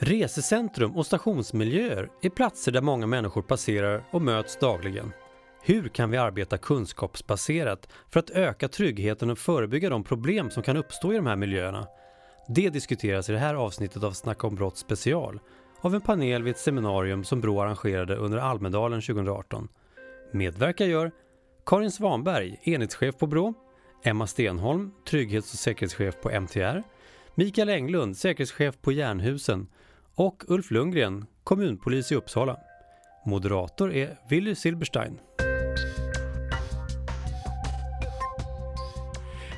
Resecentrum och stationsmiljöer är platser där många människor passerar och möts dagligen. Hur kan vi arbeta kunskapsbaserat för att öka tryggheten och förebygga de problem som kan uppstå i de här miljöerna? Det diskuteras i det här avsnittet av Snacka om brott special av en panel vid ett seminarium som Brå arrangerade under Almedalen 2018. Medverkar gör Karin Svanberg, enhetschef på Brå, Emma Stenholm, trygghets och säkerhetschef på MTR, Mikael Englund, säkerhetschef på Jernhusen och Ulf Lundgren, kommunpolis i Uppsala. Moderator är Willy Silberstein.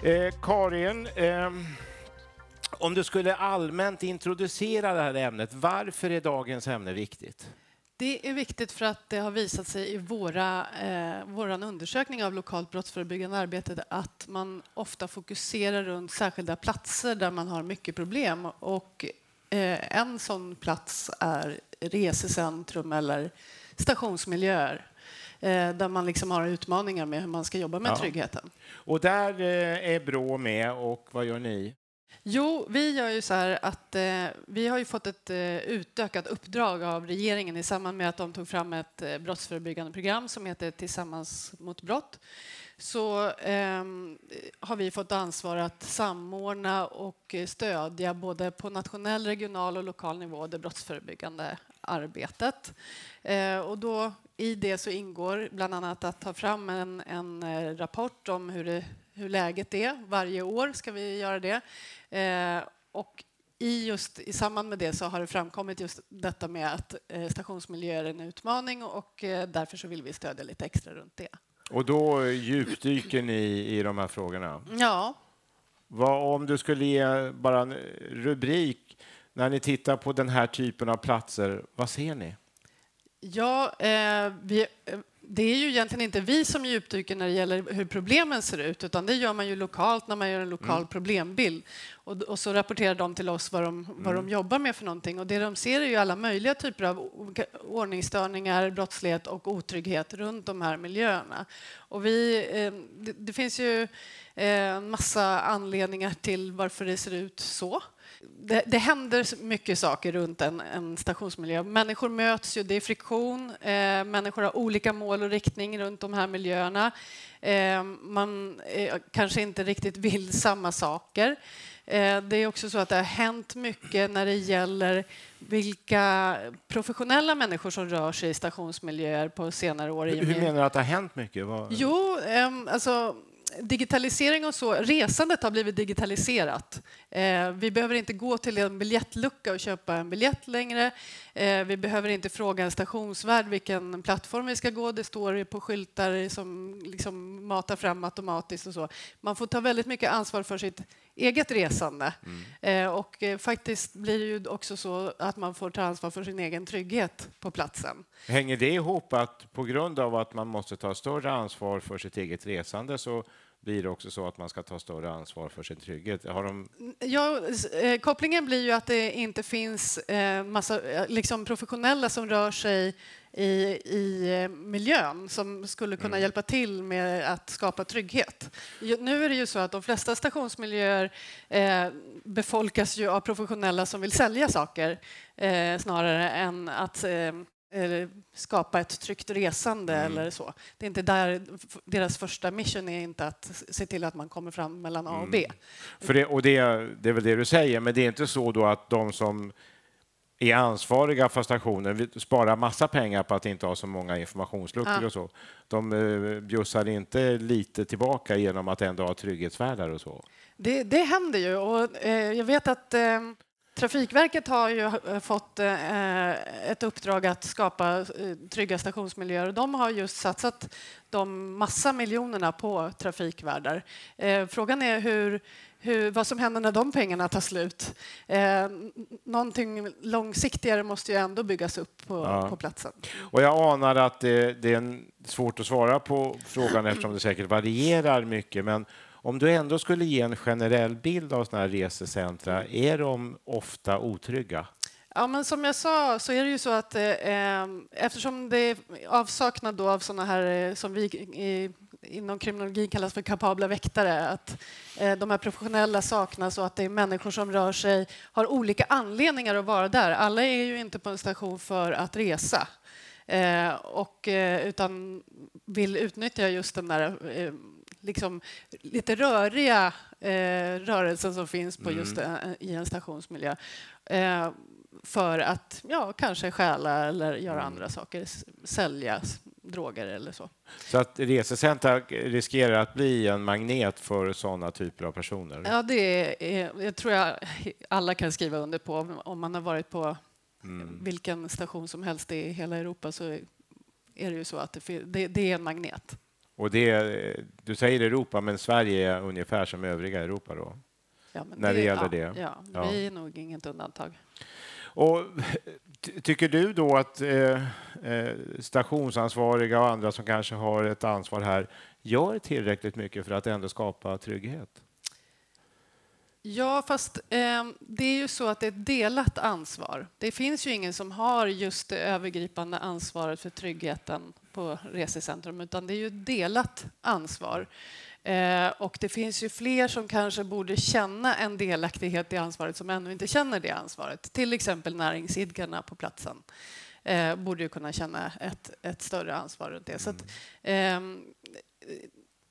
Eh, Karin, eh, om du skulle allmänt introducera det här ämnet, varför är dagens ämne viktigt? Det är viktigt för att det har visat sig i våra, eh, vår undersökning av lokalt brottsförebyggande arbete att man ofta fokuserar runt särskilda platser där man har mycket problem. Och eh, en sån plats är resecentrum eller stationsmiljöer eh, där man liksom har utmaningar med hur man ska jobba med ja. tryggheten. Och där eh, är Brå med och vad gör ni? Jo, vi gör ju så här att eh, vi har ju fått ett eh, utökat uppdrag av regeringen i samband med att de tog fram ett eh, brottsförebyggande program som heter Tillsammans mot brott. Så eh, har vi fått ansvar att samordna och stödja både på nationell, regional och lokal nivå det brottsförebyggande arbetet. Eh, och då, I det så ingår bland annat att ta fram en, en eh, rapport om hur det hur läget är. Varje år ska vi göra det. Eh, och i, just, I samband med det så har det framkommit just detta med att eh, stationsmiljö är en utmaning och eh, därför så vill vi stödja lite extra runt det. Och då djupdyker ni i de här frågorna? Ja. Vad, om du skulle ge bara en rubrik när ni tittar på den här typen av platser, vad ser ni? Ja, eh, vi, det är ju egentligen inte vi som djupdyker när det gäller hur problemen ser ut utan det gör man ju lokalt när man gör en lokal mm. problembild. Och, och, så rapporterar de till oss vad de, vad mm. de jobbar med för någonting. Och det de ser är ju alla möjliga typer av ordningsstörningar, brottslighet och otrygghet runt de här miljöerna. Och vi, eh, det, det, finns ju eh, en massa anledningar till varför det ser ut så det, det händer mycket saker runt en, en, stationsmiljö. Människor möts ju, det är friktion. Eh, människor har olika mål och riktning runt de här miljöerna. Eh, man eh, kanske inte riktigt vill samma saker. Eh, det är också så att det har hänt mycket när det gäller vilka professionella människor som rör sig i stationsmiljöer på senare år. Hur menar du att det har hänt mycket? Vad... Jo, ehm, alltså digitalisering och så, resandet har blivit digitaliserat. Eh, vi behöver inte gå till en biljettlucka och köpa en biljett längre. Eh, vi behöver inte fråga en stationsvärd vilken plattform vi ska gå. Det står på skyltar som liksom matar fram automatiskt och så. Man får ta väldigt mycket ansvar för sitt eget resande. Mm. Eh, och eh, faktiskt blir det ju också så att man får ta ansvar för sin egen trygghet på platsen. Hänger det ihop att på grund av att man måste ta större ansvar för sitt eget resande så blir det också så att man ska ta större ansvar för sin trygghet? Har de... ja, eh, kopplingen blir ju att det inte finns eh, massa liksom professionella som rör sig i, i miljön som skulle kunna mm. hjälpa till med att skapa trygghet. Nu är det ju så att de flesta stationsmiljöer eh, befolkas ju av professionella som vill sälja saker eh, snarare än att eh, skapa ett tryggt resande mm. eller så. Det är inte där, deras första mission är inte att se till att man kommer fram mellan A och B. Mm. För det, och det, det är väl det du säger, men det är inte så då att de som är ansvariga för stationen sparar massa pengar på att inte ha så många informationsluckor ja. och så. De eh, bjussar inte lite tillbaka genom att ändå ha trygghetsvärdar och så. Det, det händer ju och eh, jag vet att eh, Trafikverket har ju fått ett uppdrag att skapa trygga stationsmiljöer och de har just satsat de massa miljonerna på trafikvärdar. Frågan är hur, hur, vad som händer när de pengarna tar slut. någonting långsiktigare måste ju ändå byggas upp på, ja. på platsen. Och jag anar att det, det är svårt att svara på frågan eftersom det säkert varierar mycket. Men om du ändå skulle ge en generell bild av sådana här resecentra, är de ofta otrygga? Ja, men som jag sa så är det ju så att eh, eftersom det är avsaknad av sådana här eh, som vi i inom kriminologin kallas för kapabla väktare. Att eh, de här professionella saknas och att det är människor som rör sig, har olika anledningar att vara där. Alla är ju inte på en station för att resa. Eh, och, eh, utan vill utnyttja just den där eh, liksom, lite röriga eh, rörelsen som finns på just mm. i en stationsmiljö för att ja, kanske stjäla eller göra mm. andra saker, sälja droger eller så. Så att resecentra riskerar att bli en magnet för sådana typer av personer? Ja, det är, jag tror jag alla kan skriva under på. Om man har varit på mm. vilken station som helst i hela Europa så är det ju så att det, det, det är en magnet. Och det, du säger Europa, men Sverige är ungefär som övriga Europa då? Ja, när det, det gäller ja, det? Ja, ja, vi är nog inget undantag. Och eh, tycker du då att eh, eh, stationsansvariga och andra som kanske har ett ansvar här gör tillräckligt mycket för att ändå skapa trygghet? Ja, fast eh, det är ju så att det är ett delat ansvar. Det finns ju ingen som har just det övergripande ansvaret för tryggheten på resecentrum, utan det är ju ett delat ansvar. Eh, och det finns ju fler som kanske borde känna en delaktighet i ansvaret som ännu inte känner det ansvaret. Till exempel näringsidkarna på platsen eh, borde ju kunna känna ett, ett större ansvar runt det. Så att, eh,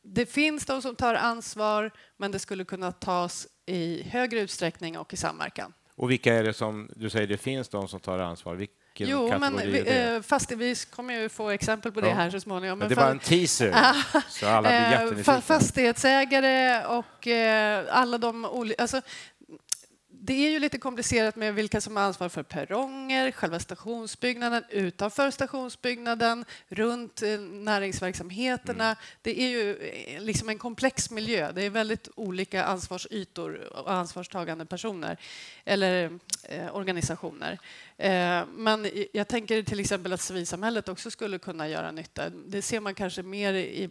det finns de som tar ansvar, men det skulle kunna tas i högre utsträckning och i samverkan. Och vilka är det som, du säger det finns de som tar ansvar, vilken jo, kategori men vi, är det? Eh, fast vi kommer ju få exempel på det här så småningom. Men det var en teaser, så alla blir eh, jättenyfikna. Fastighetsägare och eh, alla de olika... Alltså, det är ju lite komplicerat med vilka som har ansvar för perronger, själva stationsbyggnaden, utanför stationsbyggnaden, runt eh, näringsverksamheterna. Mm. Det är ju eh, liksom en komplex miljö. Det är väldigt olika ansvarsytor och ansvarstagande personer eller eh, organisationer. Eh, men jag tänker till exempel att civilsamhället också skulle kunna göra nytta. Det ser man kanske mer i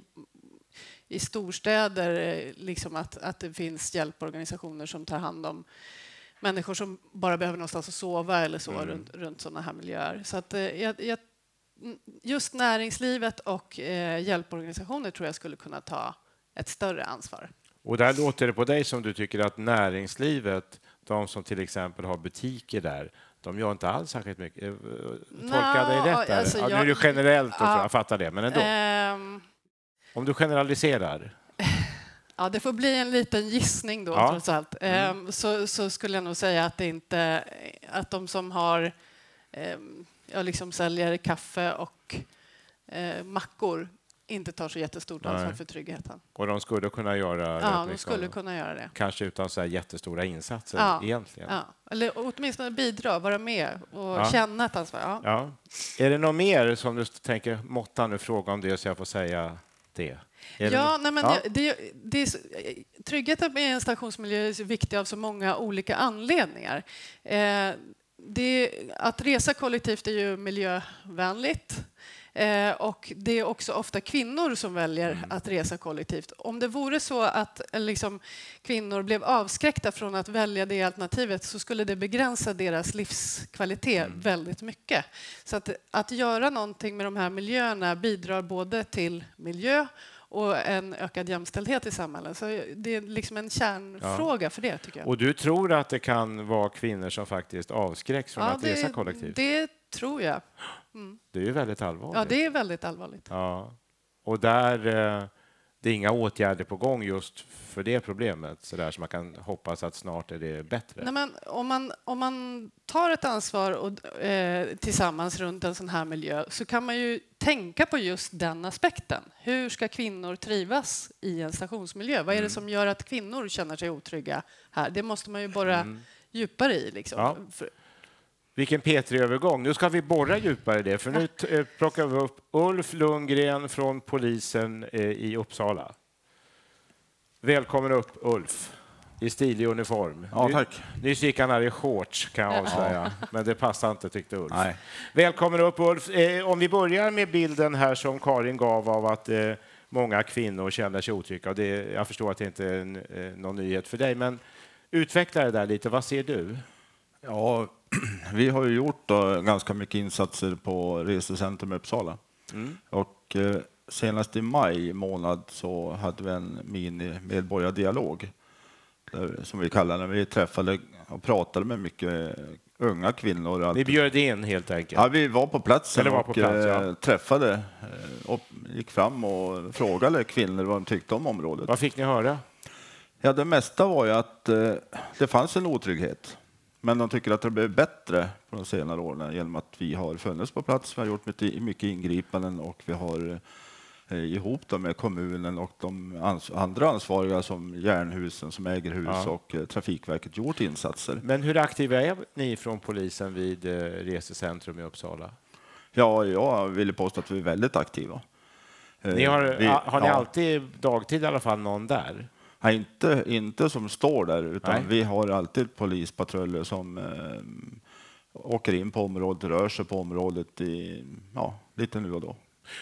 i storstäder, eh, liksom att, att det finns hjälporganisationer som tar hand om människor som bara behöver någonstans att sova eller så mm. runt, runt sådana här miljöer. Så att, eh, jag, jag, just näringslivet och eh, hjälporganisationer tror jag skulle kunna ta ett större ansvar. Och där låter det på dig som du tycker att näringslivet, de som till exempel har butiker där, de gör inte alls särskilt mycket. Eh, tolkar no, dig rätt? Alltså, ja, nu är det generellt, ja, jag fattar det, men ändå. Um, Om du generaliserar? Ja, det får bli en liten gissning då, ja. trots allt. Mm. Ehm, så, så, skulle jag nog säga att, det inte, att de som har, ehm, jag liksom säljer kaffe och eh, mackor inte tar så jättestort ansvar Nej. för tryggheten. Och de skulle kunna göra Ja, de liksom, skulle kunna göra det. Kanske utan så här jättestora insatser ja. egentligen. Ja. Eller åtminstone bidra, vara med och ja. känna ett ansvar. Ja. ja. Är det något mer som du tänker, måtta nu fråga om det så jag får säga det? Ja, nej, men ja. Det, det, är, tryggheten i en stationsmiljö är viktig av så många olika anledningar. Eh, det, att resa kollektivt är ju miljövänligt. Eh, och det är också ofta kvinnor som väljer mm. att resa kollektivt. Om det vore så att eh, liksom, kvinnor blev avskräckta från att välja det alternativet så skulle det begränsa deras livskvalitet mm. väldigt mycket. Så att, att göra någonting med de här miljöerna bidrar både till miljö och en ökad jämställdhet i samhället. Så det är liksom en kärnfråga ja. för det, tycker jag. Och du tror att det kan vara kvinnor som faktiskt avskräcks från ja, att det, resa kollektivt? Det tror jag. Mm. Det är ju väldigt allvarligt. Ja, det är väldigt allvarligt. Ja. Och där, eh, det är inga åtgärder på gång just för det problemet, så där så man kan hoppas att snart är det bättre? Nej, men om, man, om man tar ett ansvar och, eh, tillsammans runt en sån här miljö så kan man ju tänka på just den aspekten. Hur ska kvinnor trivas i en stationsmiljö? Vad är det mm. som gör att kvinnor känner sig otrygga här? Det måste man ju borra mm. djupare i. Liksom. Ja. Vilken P3-övergång. Nu ska vi borra djupare i det, för nu eh, plockar vi upp Ulf Lundgren från polisen eh, i Uppsala. Välkommen upp, Ulf, i stilig uniform. Ja, tack. Nyss gick han här i shorts, kan jag avslöja, men det passade inte, tyckte Ulf. Nej. Välkommen upp, Ulf. Eh, om vi börjar med bilden här som Karin gav av att många kvinnor känner sig otrygga. Det, jag förstår att det inte är någon nyhet för dig, men utveckla det där lite. Vad ser du? Ja, vi har ju gjort då, ganska mycket insatser på Resecentrum Uppsala. Mm. Och, eh, senast i maj månad så hade vi en mini-medborgardialog som vi kallar när vi träffade och pratade med mycket unga kvinnor. Ni bjöd in helt enkelt? Ja, vi var på platsen var på plats, och ja. eh, träffade eh, och gick fram och frågade kvinnor vad de tyckte om området. Vad fick ni höra? Ja, det mesta var ju att eh, det fanns en otrygghet. Men de tycker att det blivit bättre på de senare åren genom att vi har funnits på plats. Vi har gjort mycket, mycket ingripanden och vi har eh, ihop då med kommunen och de ans andra ansvariga som Järnhusen som äger hus Ja. och eh, Trafikverket gjort insatser. Men hur aktiva är ni från polisen vid eh, Resecentrum i Uppsala? Ja, jag vill påstå att vi är väldigt aktiva. Eh, Ni har, vi- a- har ni ja. alltid dagtid i alla fall någon där? Nej, inte, inte som står där, utan Nej. vi har alltid polispatruller som eh, åker in på området, rör sig på området i, ja, lite nu och då.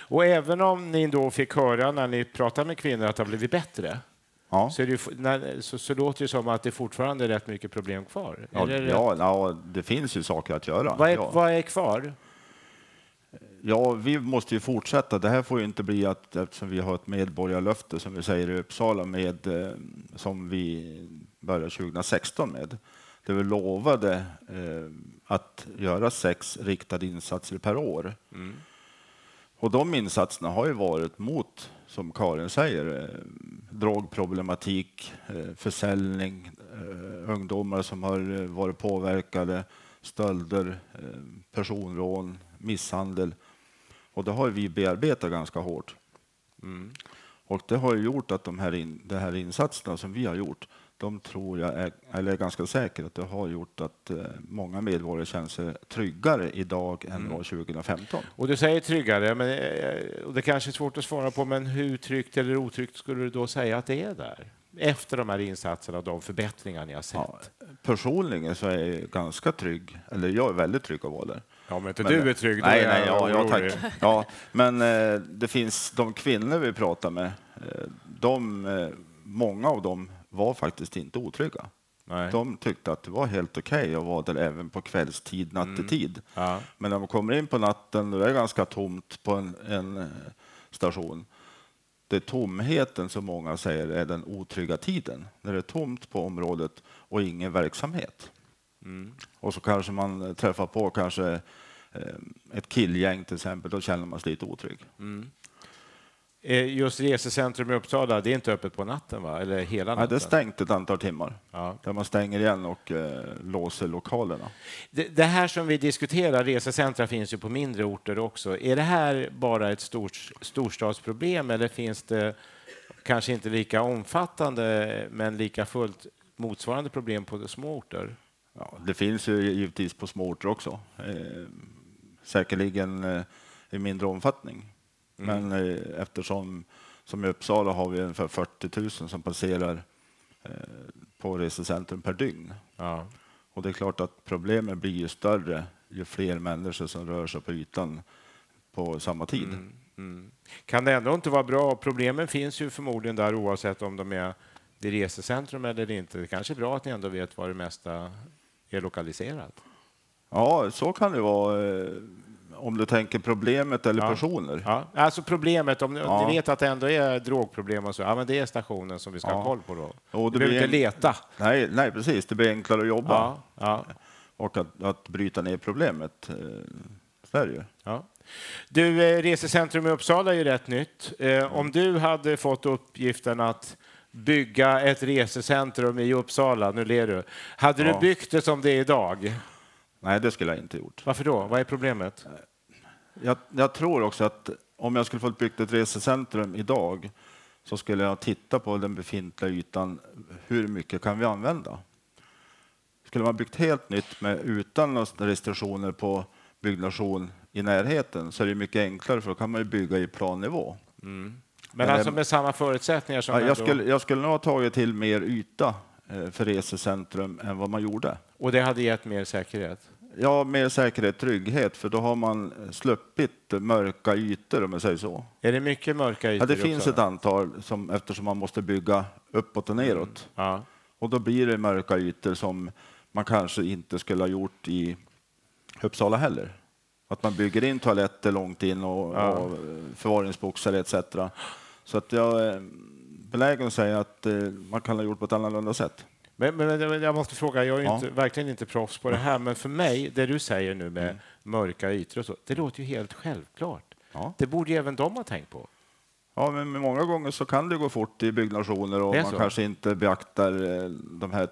Och även om ni då fick höra när ni pratade med kvinnor att det har blivit bättre Ja, så, är det när, så, så låter det som att det fortfarande är rätt mycket problem kvar. ja, ja, ja, det finns ju saker att göra. vad, är, vad är kvar? Ja, vi måste ju fortsätta. Det här får ju inte bli att, eftersom vi har ett medborgarlöfte som vi säger i Uppsala med, eh, som vi började 2016 med. Där vi lovade eh, att göra sex riktade insatser per år. Och de insatserna har ju varit mot, som Karin säger, eh, drogproblematik, eh, försäljning, eh, ungdomar som har eh, varit påverkade, stölder, eh, personrån, misshandel. Och det har vi bearbetat ganska hårt. Och det har gjort att de här, in, de här insatserna som vi har gjort, de tror jag, är, eller är ganska säker att det har gjort att eh, många medborgare känner sig tryggare idag än år 2015. Och du säger tryggare, men, eh, och det kanske är svårt att svara på, men hur tryggt eller otryggt skulle du då säga att det är där? Efter de här insatserna och de förbättringar ni har sett? Ja, personligen så är jag ganska trygg, eller jag är väldigt trygg av att vara där. Ja, men inte Men- du är trygg, Nej, är nej, ja, ja, tack. Ja, men eh, det finns de kvinnor vi pratar med, eh, de, eh, många av dem var faktiskt inte otrygga. Nej. De tyckte att det var helt okej att vara där även på kvällstid, nattetid. Ja. Men när man kommer in på natten och det är ganska tomt på en, en eh, station, det är tomheten som många säger är den otrygga tiden. När det är tomt på området och ingen verksamhet. Och så kanske man träffar på kanske eh, ett killgäng till exempel, då känner man sig lite otrygg. Eh, Just resecentrum i Uppsala, det är inte öppet på natten, va? Eller hela natten? det är stängt ett antal timmar. Ja. Där man stänger igen och eh, låser lokalerna. Det, det här som vi diskuterar, resecentra finns ju på mindre orter också. Är det här bara ett stort, storstadsproblem eller finns det kanske inte lika omfattande men lika fullt motsvarande problem på små orter? Ja, det finns ju givetvis på små orter också. Eh, säkerligen eh, i mindre omfattning. Men eh, eftersom som i Uppsala har vi ungefär 40 000 som passerar eh, på resecentrum per dygn. Ja. Och det är klart att problemen blir ju större ju fler människor som rör sig på ytan på samma tid. Kan det ändå inte vara bra? Problemen finns ju förmodligen där oavsett om de är vid resecentrum eller inte. Det kanske är bra att ni ändå vet var det mesta är lokaliserat. Ja, så kan det vara eh, om du tänker problemet eller Ja. personer. Ja. Alltså problemet, om ni, Ja. ni vet att det ändå är drogproblem och så, ja men det är stationen som vi ska ha koll på då. Och Du det behöver blir inte leta. Nej, nej, precis. Det blir enklare att jobba och att, att bryta ner problemet. Eh, så är det ju. ja. Du, eh, Resecentrum i Uppsala är ju rätt nytt. Om du hade fått uppgiften att bygga ett resecentrum i Uppsala, nu ler du, hade Ja. du byggt det som det är idag? Nej, det skulle jag inte gjort. Varför då? Vad är problemet? Jag, jag tror också att om jag skulle fått byggt ett resecentrum idag så skulle jag titta på den befintliga ytan. Hur mycket kan vi använda? Skulle man byggt helt nytt med, utan några restriktioner på byggnation i närheten så är det mycket enklare för då kan man ju bygga i plannivå. Men Men, alltså eh, med samma förutsättningar som Ja, jag, ändå- skulle, jag skulle nog ha tagit till mer yta eh, för resecentrum än vad man gjorde. Och det hade gett mer säkerhet? Ja, mer säkerhet, trygghet, för då har man sluppit mörka ytor om jag säger så. Är det mycket mörka Ja, ytor det i finns ett Uppsala? antal som, eftersom man måste bygga uppåt och neråt. Ja. Och då blir det mörka ytor som man kanske inte skulle ha gjort i Uppsala heller. Att man bygger in toaletter långt in och, Ja. och förvaringsboxar etc. Så att jag är belägen att säga att eh, man kan ha gjort på ett annorlunda sätt. Men, men men jag måste fråga, jag är ju Ja. inte, verkligen inte proffs på det här, men för mig, det du säger nu med Mm. mörka ytor och så, det låter ju helt självklart. Ja. Det borde ju även de ha tänkt på. Ja, men många gånger så kan det gå fort i byggnationer och man kanske inte beaktar eh, de här.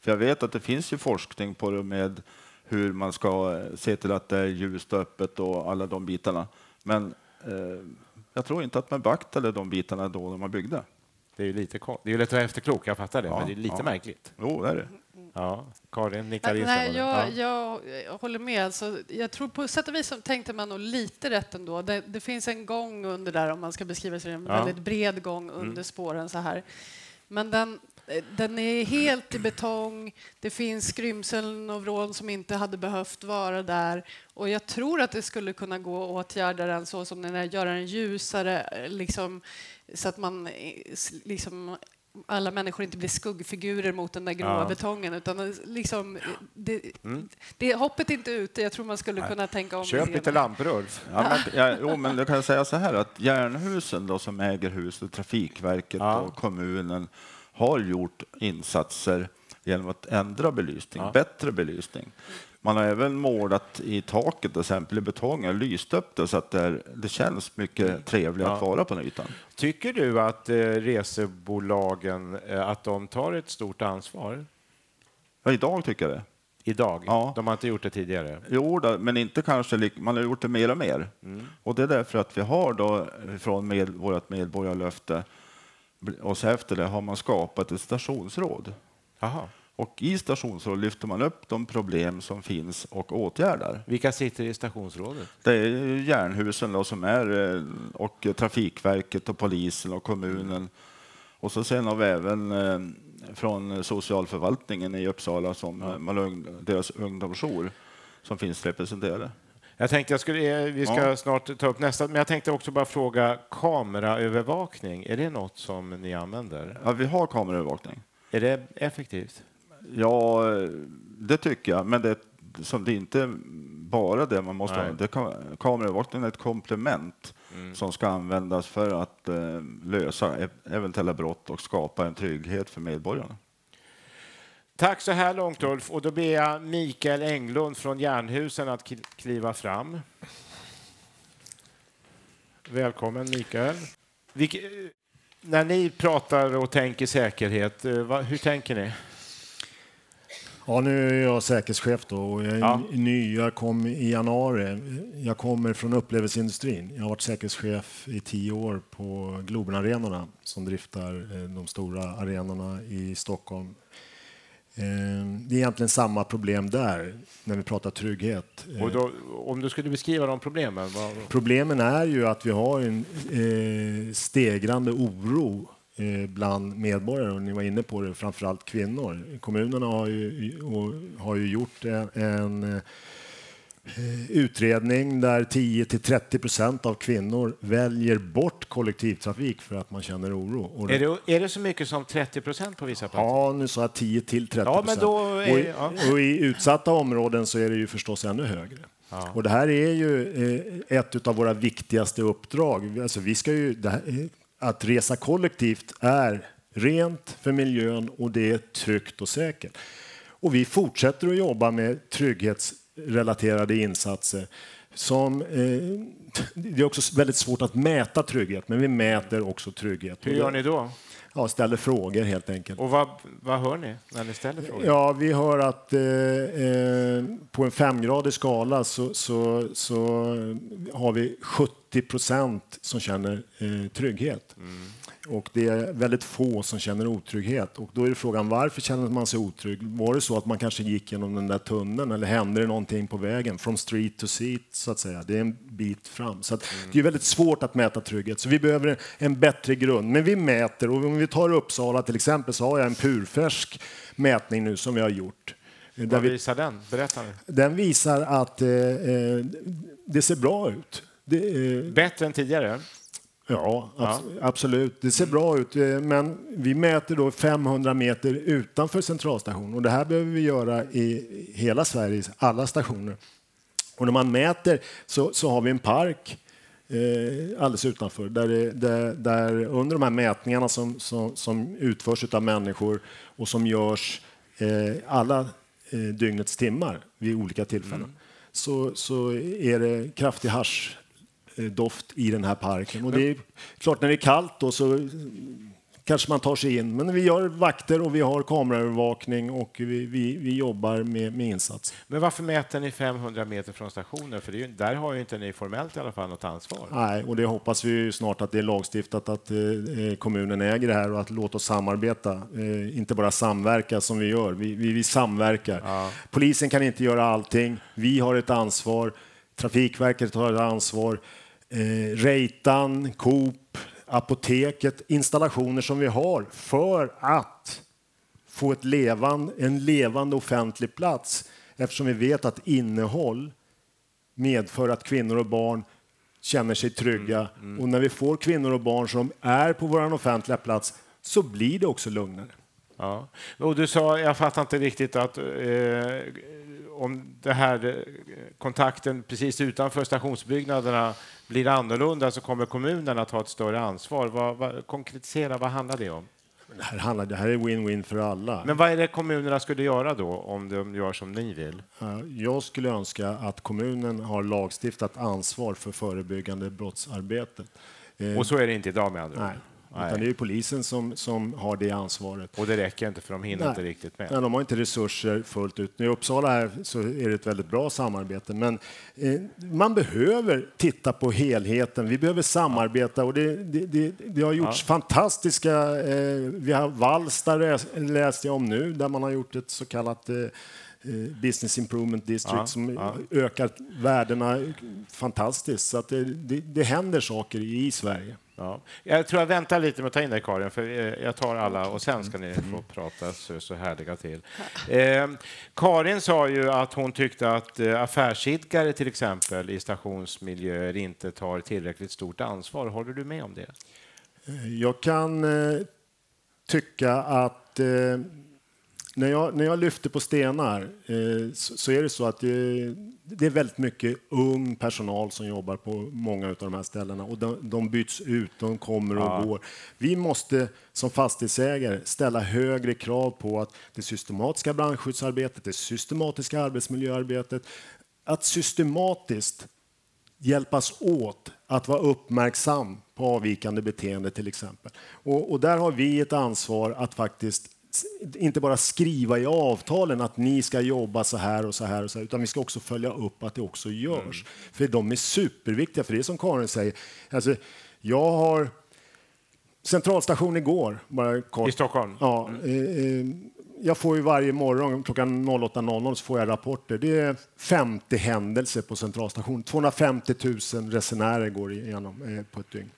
För jag vet att det finns ju forskning på det med hur man ska eh, se till att det är ljust och öppet och alla de bitarna. Men eh, jag tror inte att man beaktade de bitarna då när man byggde. Det är ju lite Det är ju lätt att vara efterklok, jag fattar det, Ja, men det är lite ja. märkligt. Jo, det är det. Ja, Karin nickar Nej, instämmande. jag, Ja. jag, håller med. Alltså, jag tror på sätt och vis så tänkte man nog lite rätt ändå. Det, det finns en gång under där, om man ska beskriva sig, en Ja. Mm. väldigt bred gång under spåren så här. Men den, den är helt i betong. Det finns skrymseln och vrån som inte hade behövt vara där. Och jag tror att det skulle kunna gå att åtgärda den så som den är, göra den ljusare, eh, liksom, så att man eh, liksom alla människor inte blir skuggfigurer mot den där gråa Ja. betongen. Utan det- liksom, det, Mm. det, hoppet är inte ute. Jag tror man skulle kunna tänka om. Köp lite lampor, Ulf. Ja, men, ja, jo, men då kan jag säga så här att Jernhusen då, som äger huset, Trafikverket Ja. och kommunen har gjort insatser genom att ändra belysning, Ja. bättre belysning. Man har även målat i taket, till exempel i betongen, lyst upp det så att det, är, det känns mycket trevligare att Ja. vara på den ytan. Tycker du att eh, resebolagen eh, att de tar ett stort ansvar Ja, idag tycker jag det. idag? Ja. De har inte gjort det tidigare. Jo, då, men inte kanske, man har gjort det mer och mer. Och det är därför att vi har då från med, vårt medborgarlöfte och efter det har man skapat ett stationsråd. Jaha. Och i stationsråd lyfter man upp de problem som finns och åtgärdar. Vilka sitter i stationsrådet? Det är Jernhusen då som är eh, och Trafikverket och polisen och kommunen. Och så sen har vi även eh, från socialförvaltningen i Uppsala som ung- deras ungdomsjour som finns representerade. Jag tänkte jag skulle, eh, vi ska Ja. snart ta upp nästa, men jag tänkte också bara fråga kameraövervakning. Är det något som ni använder? Ja, vi har kameraövervakning. Är det effektivt? Ja, det tycker jag, men det, som det är inte bara det man måste Nej. kan, kameraövervakning är ett komplement som ska användas för att eh, lösa e- eventuella brott och skapa en trygghet för medborgarna. Tack så här långt Ulf och då ber jag Mikael Englund från Jernhusen att kl- kliva fram. Välkommen Mikael. Vilk, eh, när ni pratar och tänker säkerhet, eh, hur tänker ni? Ja, nu är jag säkerhetschef då och jag är Ja. ny. Jag kom i januari. Jag kommer från upplevelseindustrin. Jag har varit säkerhetschef i tio år på Globenarenorna som driftar eh, de stora arenorna i Stockholm. Eh, Det är egentligen samma problem där när vi pratar trygghet. Då, om du skulle beskriva de problemen, vad, Problemen är ju att vi har en eh, stegrande oro eh, bland medborgare, och ni var inne på det, framförallt kvinnor. Kommunerna har ju, har ju gjort en, en utredning där 10 till 30 procent av kvinnor väljer bort kollektivtrafik för att man känner oro. Är, det, är det så mycket som 30 procent på vissa platser? Ja, nu sa jag 10 till 30 Ja, men då är- och, i, ja. och i utsatta områden så är det ju förstås ännu högre. Och det här är ju eh, ett av våra viktigaste uppdrag. Alltså vi ska ju, här, eh, att resa kollektivt är rent för miljön och det är tryggt och säkert. Och vi fortsätter att jobba med trygghetsrelaterade insatser som eh, det är också väldigt svårt att mäta trygghet, men vi mäter också trygghet. Hur gör ni då? Ja, ställer frågor helt enkelt. Och vad, vad hör ni när ni ställer frågor? Ja, vi hör att eh, eh, på en femgradig skala så, så, så har vi 70 procent som känner eh, trygghet. Och det är väldigt få som känner otrygghet. Och då är frågan varför känner man sig otrygg? Var det så att man kanske gick genom den där tunneln eller hände det någonting på vägen? From street to seat, så att säga. Det är en bit fram. Så att det är väldigt svårt att mäta trygghet. Så vi behöver en, en bättre grund. Men vi mäter. Och om vi tar Uppsala till exempel så har jag en purfärsk mätning nu som vi har gjort. Där Vad vi, visar den? Berätta nu. den visar att eh, eh, det ser bra ut. Det, eh, Bättre än tidigare? Ja, abs- absolut. Det ser bra ut. eh, Men vi mäter då 500 meter utanför centralstationen och det här behöver vi göra i hela Sveriges alla stationer. Och när man mäter så, så har vi en park eh, alldeles utanför där, det, där, där, under de här mätningarna som, som, som utförs av människor och som görs eh, alla eh, dygnets timmar vid olika tillfällen mm. så, så är det kraftig haschdoft i den här parken. Och det är klart, när det är kallt då så kanske man tar sig in. Men vi gör vakter och vi har kameraövervakning och vi, vi, vi jobbar med, med insats. Men varför mäter ni 500 meter från stationen? För ju, där har ju inte ni formellt i alla fall något ansvar. Nej, och det hoppas vi snart att det är lagstiftat att eh, eh, kommunen äger det här och att låta oss samarbeta. Eh, inte bara samverka som vi gör, vi, vi, vi samverkar. Ja. Polisen kan inte göra allting. Vi har ett ansvar. Trafikverket har ett ansvar. Eh, Reitan, Coop, apoteket, installationer som vi har för att få ett levande, en levande offentlig plats eftersom vi vet att innehåll medför att kvinnor och barn känner sig trygga. Mm, mm. Och när vi får kvinnor och barn som är på vår offentliga plats så blir det också lugnare. Ja. Och du sa, jag fattar inte riktigt att eh, om det här eh, kontakten precis utanför stationsbyggnaderna blir annorlunda så kommer kommunen att ha ett större ansvar. Vad, vad, konkretisera, vad handlar det om? Det här, handlar, det här är win-win för alla. Men vad är det kommunerna skulle göra då om de gör som ni vill? Jag skulle önska att kommunen har lagstiftat ansvar för förebyggande brottsarbete. Och så är det inte idag med andra Utan det är polisen som, som har det ansvaret. Och det räcker inte för de hinner Nej. inte riktigt med. Nej, de har inte resurser fullt ut. I Uppsala här så är det ett väldigt bra samarbete, men eh, man behöver titta på helheten. Vi behöver samarbeta och det, det, det, det har gjorts ja. fantastiska... Eh, vi har Valsta läste jag om nu, där man har gjort ett så kallat eh, eh Business Improvement District ja, som ja. ökar värdena fantastiskt. Så att det, det, det händer saker i Sverige. Ja. Jag tror jag väntar lite med att ta in dig, Karin, för jag tar alla och sen ska ni få prata så, så härliga till. Eh, Karin sa ju att hon tyckte att eh, affärsidkare till exempel i stationsmiljöer inte tar tillräckligt stort ansvar. Håller du med om det? Jag kan eh, tycka att eh, när jag, när jag lyfter på stenar eh, så, så, är det så att det, det, är väldigt mycket ung personal som jobbar på många av de här ställena och de, de byts ut, de kommer och ja. går. Vi måste som fastighetsägare ställa högre krav på att det systematiska brandskyddsarbetet, det systematiska arbetsmiljöarbetet, att systematiskt hjälpas åt att vara uppmärksam på avvikande beteende till exempel. Och, och där har vi ett ansvar att faktiskt inte bara skriva i avtalen att ni ska jobba så här och så här, och så här utan vi ska också följa upp att det också görs. Mm. För de är superviktiga, för det är som Karin säger. Alltså, jag har centralstation igår, bara kort. I Stockholm? Ja. Mm. Eh, jag får ju varje morgon klockan 08.00 så får jag rapporter. Det är 50 händelser på centralstationen. 250 000 resenärer går igenom eh, på ett dygn.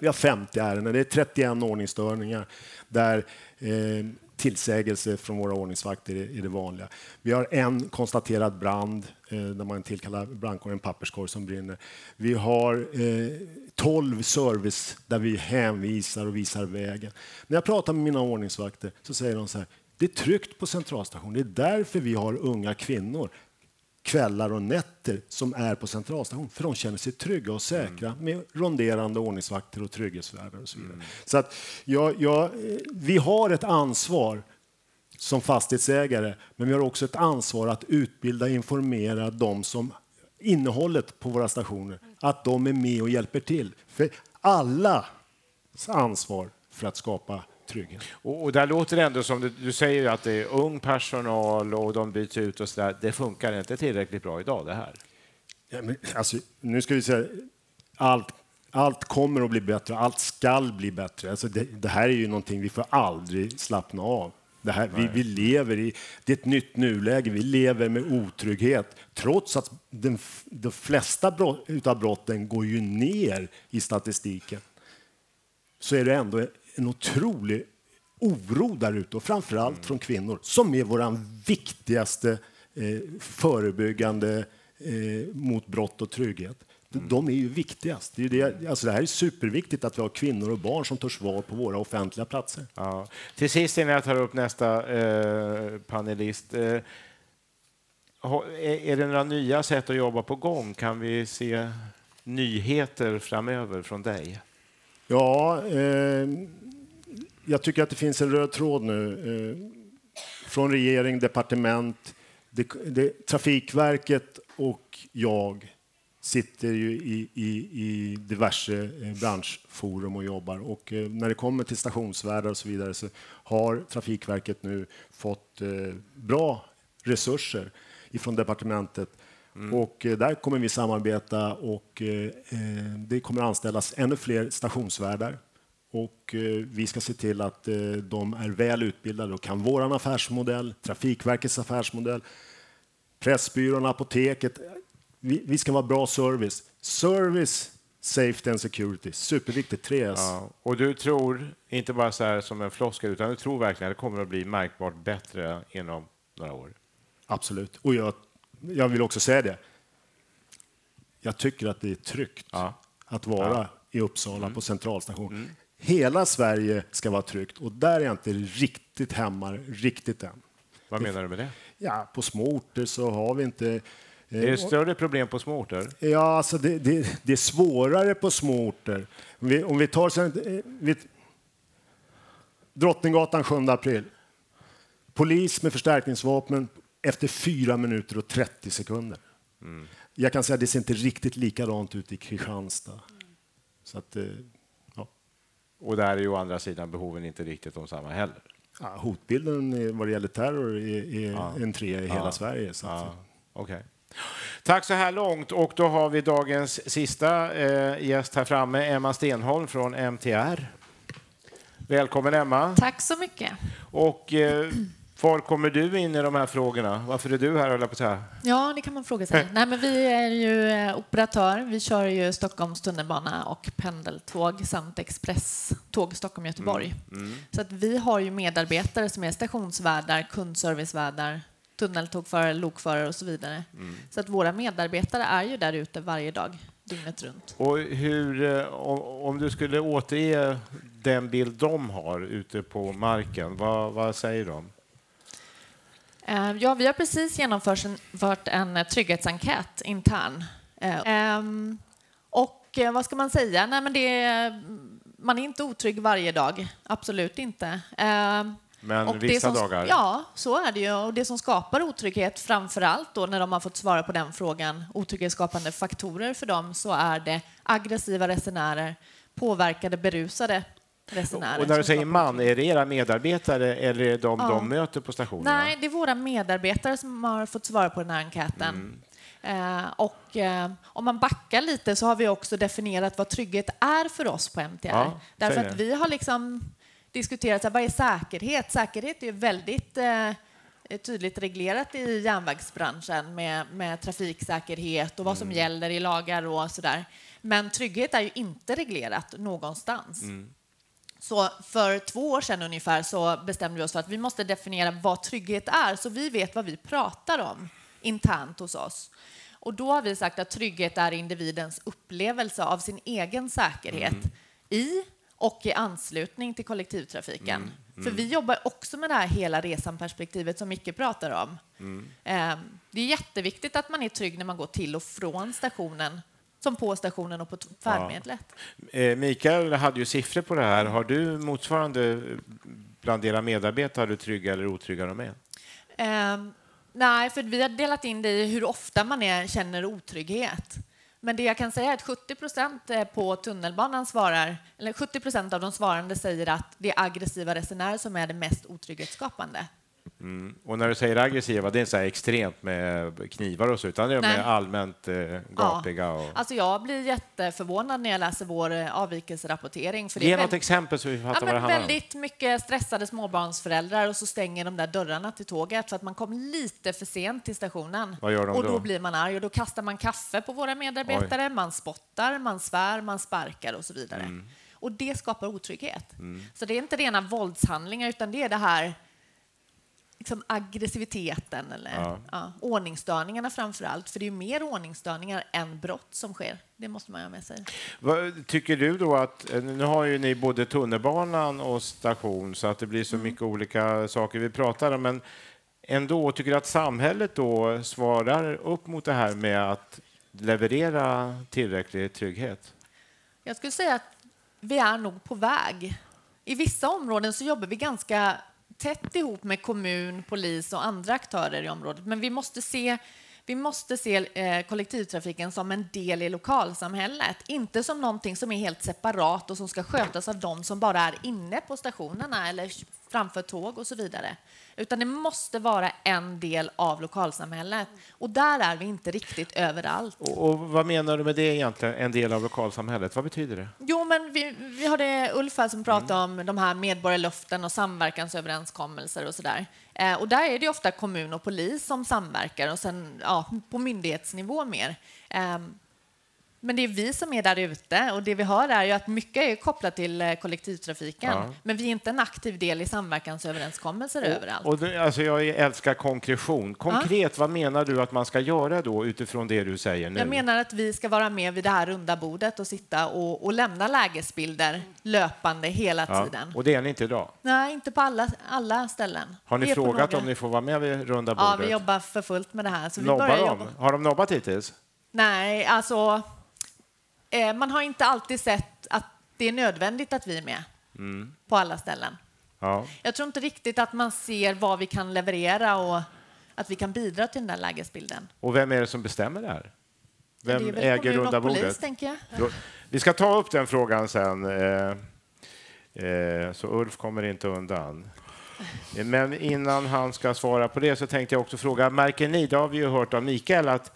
Vi har 50 ärenden, det är 31 ordningsstörningar där eh, tillsägelse från våra ordningsvakter är, är det vanliga. Vi har en konstaterad brand eh, där man tillkallar brandkåren, en papperskorg som brinner. Vi har eh, 12 service där vi hänvisar och visar vägen. När jag pratar med mina ordningsvakter så säger de så här, det är tryggt på centralstationen. Det är därför vi har unga kvinnor kvällar och nätter som är på centralstation för de känner sig trygga och säkra mm. med ronderande ordningsvakter och trygghetsvärdar och så vidare. Mm. Så att jag, jag, vi har ett ansvar som fastighetsägare, men vi har också ett ansvar att utbilda och informera de som innehållet på våra stationer, att de är med och hjälper till. För alla ansvar för att skapa trygghet. Och, och där låter det ändå som du, du säger att det är ung personal och de byts ut och så där. Det funkar inte tillräckligt bra idag det här. Ja, men, alltså, nu ska vi säga allt allt kommer att bli bättre, allt skall bli bättre. Alltså det, det, här är ju någonting vi får aldrig slappna av. Det här, vi, vi, lever i det är ett nytt nuläge, vi lever med otrygghet trots att den, de flesta brott, av brotten går ju ner i statistiken. Så är det ändå en otrolig oro där ute, och framförallt mm. från kvinnor, som är vår viktigaste eh, förebyggande eh, mot brott och trygghet. Mm. De är ju viktigast. Det, är det, alltså det här är superviktigt att vi har kvinnor och barn som törs vara på våra offentliga platser. Ja. Till sist innan jag tar upp nästa eh, panelist. Eh, är det några nya sätt att jobba på gång? Kan vi se nyheter framöver från dig? Ja, eh, jag tycker att det finns en röd tråd nu. Eh, från regering, departement, det, det, Trafikverket och jag sitter ju i, i, i diverse eh, branschforum och jobbar. Och eh, när det kommer till stationsvärdar och så vidare så har Trafikverket nu fått eh, bra resurser ifrån departementet. Och eh, där kommer vi samarbeta och eh, eh, det kommer anställas ännu fler stationsvärdar. Och vi ska se till att de är väl utbildade och kan vår affärsmodell, Trafikverkets affärsmodell, Pressbyrån, Apoteket. Vi, vi ska vara bra service. Service, safety and security. Superviktigt. 3S. Ja. Och du tror, inte bara så här som en floskel, utan du tror verkligen att det kommer att bli märkbart bättre inom några år? Absolut. Och jag, jag vill också säga det. Jag tycker att det är tryggt Ja. att vara i Uppsala på centralstation. Hela Sverige ska vara tryggt och där är jag inte riktigt hemma riktigt än. Vad menar du med det? Ja, på små orter så har vi inte... eh, Är det större problem på små orter? Ja, alltså det, det, det är svårare på små orter. Om vi, om vi tar sen, eh, vi, Drottninggatan 7 april. Polis med förstärkningsvapen efter 4 minuter och 30 sekunder. Jag kan säga att det ser inte riktigt likadant ut i Kristianstad. Så att, eh, ja. Och där är ju å andra sidan behoven inte riktigt de samma heller. Ja, hotbilden vad det gäller terror är, är en trea i hela Sverige. Så att, Ja, okej. Tack så här långt. Och då har vi dagens sista eh, gäst här framme, Emma Stenholm från MTR. Välkommen Emma. Tack så mycket. Och eh, var kommer du in i de här frågorna? Varför är du här, höll jag på att säga? Ja, det kan man fråga sig. Nej, men vi är ju eh, operatör. Vi kör ju Stockholms tunnelbana och pendeltåg samt expresståg Stockholm-Göteborg. Så att vi har ju medarbetare som är stationsvärdar, kundservicevärdar, tunneltågförare, lokförare och så vidare. Så att våra medarbetare är ju där ute varje dag, dygnet runt. Och hur, eh, om, om du skulle återge den bild de har ute på marken, vad, vad säger de? Eh, Ja, vi har precis genomfört en, eh, trygghetsenkät intern. Eh, ehm, Och vad ska man säga? Nej, men det är, man är inte otrygg varje dag. Absolut inte. Ehm, Men och vissa som, dagar? Ja, så är det ju. Och det som skapar otrygghet, framför allt då när de har fått svara på den frågan, otrygghetsskapande faktorer för dem, så är det aggressiva resenärer, påverkade, berusade resenärer. Och när du säger man, är det era medarbetare eller är det de Ja. de möter på stationerna? Nej, det är våra medarbetare som har fått svara på den här enkäten. Eh, och eh, om man backar lite så har vi också definierat vad trygghet är för oss på MTR. Ja, Därför att vi har liksom diskuterat vad är säkerhet. Säkerhet är väldigt eh, tydligt reglerat i järnvägsbranschen med, med trafiksäkerhet och vad som gäller i lagar och sådär. Men trygghet är ju inte reglerat någonstans. Så för två år sedan ungefär så bestämde vi oss för att vi måste definiera vad trygghet är så vi vet vad vi pratar om internt hos oss. Och då har vi sagt att trygghet är individens upplevelse av sin egen säkerhet i och i anslutning till kollektivtrafiken. För vi jobbar också med det här hela resan-perspektivet som Micke pratar om. Eh, Det är jätteviktigt att man är trygg när man går till och från stationen, som på stationen och på färdmedlet. Eh, Mikael hade ju siffror på det här. Har du motsvarande eh, bland era medarbetare, hur trygga eller otrygga de är? Ehm, nej, för vi har delat in det i hur ofta man är, känner otrygghet. Men det jag kan säga är att 70 procent på tunnelbanan svarar, eller 70 procent av de svarande säger att det är aggressiva resenärer som är det mest otrygghetsskapande. Och när du säger aggressiva, det är inte så här extremt med knivar och så, utan det är Nej. med allmänt eh, gapiga. Och... Alltså jag blir jätteförvånad när jag läser vår eh, avvikelserapportering. För det Ge är något väldigt- exempel så vi Ja, fattar vad det handlar om. väldigt mycket stressade småbarnsföräldrar och så stänger de där dörrarna till tåget för att man kom lite för sent till stationen. Vad gör de och då? då? blir man arg och då kastar man kaffe på våra medarbetare, man spottar, man svär, man sparkar och så vidare. Mm. Och det skapar otrygghet. Så det är inte rena våldshandlingar utan det är det här liksom aggressiviteten eller Ja. ja. ordningsstörningarna framför allt. För det är ju mer ordningsstörningar än brott som sker. Det måste man ha med sig. Vad tycker du då att, eh, nu har ju ni både tunnelbanan och station så att det blir så Mm. mycket olika saker vi pratar om, men ändå, tycker du att samhället då svarar upp mot det här med att leverera tillräcklig trygghet? Jag skulle säga att vi är nog på väg. I vissa områden så jobbar vi ganska tätt ihop med kommun, polis och andra aktörer i området. Men vi måste se, vi måste se eh, kollektivtrafiken som en del i lokalsamhället, inte som någonting som är helt separat och som ska skötas av de som bara är inne på stationerna eller framför tåg och så vidare. Utan det måste vara en del av lokalsamhället. Och där är vi inte riktigt överallt. Och, och vad menar du med det egentligen, en del av lokalsamhället? Vad betyder det? Jo, men vi, vi har det Ulf här som pratar om de här medborgarlöften och samverkansöverenskommelser och sådär. Eh, och där är det ofta kommun och polis som samverkar och sen ja, på myndighetsnivå mer. Eh, men det är vi som är där ute och det vi hör är ju att mycket är kopplat till eh, kollektivtrafiken. Ja. Men vi är inte en aktiv del i samverkansöverenskommelser överallt. Och det, alltså jag älskar konkretion. Konkret, vad menar du att man ska göra då utifrån det du säger nu? Jag menar att vi ska vara med vid det här runda bordet och sitta och, och lämna lägesbilder löpande hela ja. tiden. Och det är ni inte idag? Nej, inte på alla, alla ställen. Har ni frågat om ni får vara med vid runda Ja, bordet? vi jobbar för fullt med det här. Så vi börjar de? jobba. Har de nobbat hittills? Nej, alltså... Eh, man har inte alltid sett att det är nödvändigt att vi är med Mm. på alla ställen. Ja. Jag tror inte riktigt att man ser vad vi kan leverera och att vi kan bidra till den där lägesbilden. Och vem är det som bestämmer det här? Vem det är äger runda polis, bordet? tänker jag. Då- Vi ska ta upp den frågan sen, eh, eh, så Ulf kommer inte undan. Eh, Men innan han ska svara på det så tänkte jag också fråga, märker ni, det har vi ju hört av Mikael, att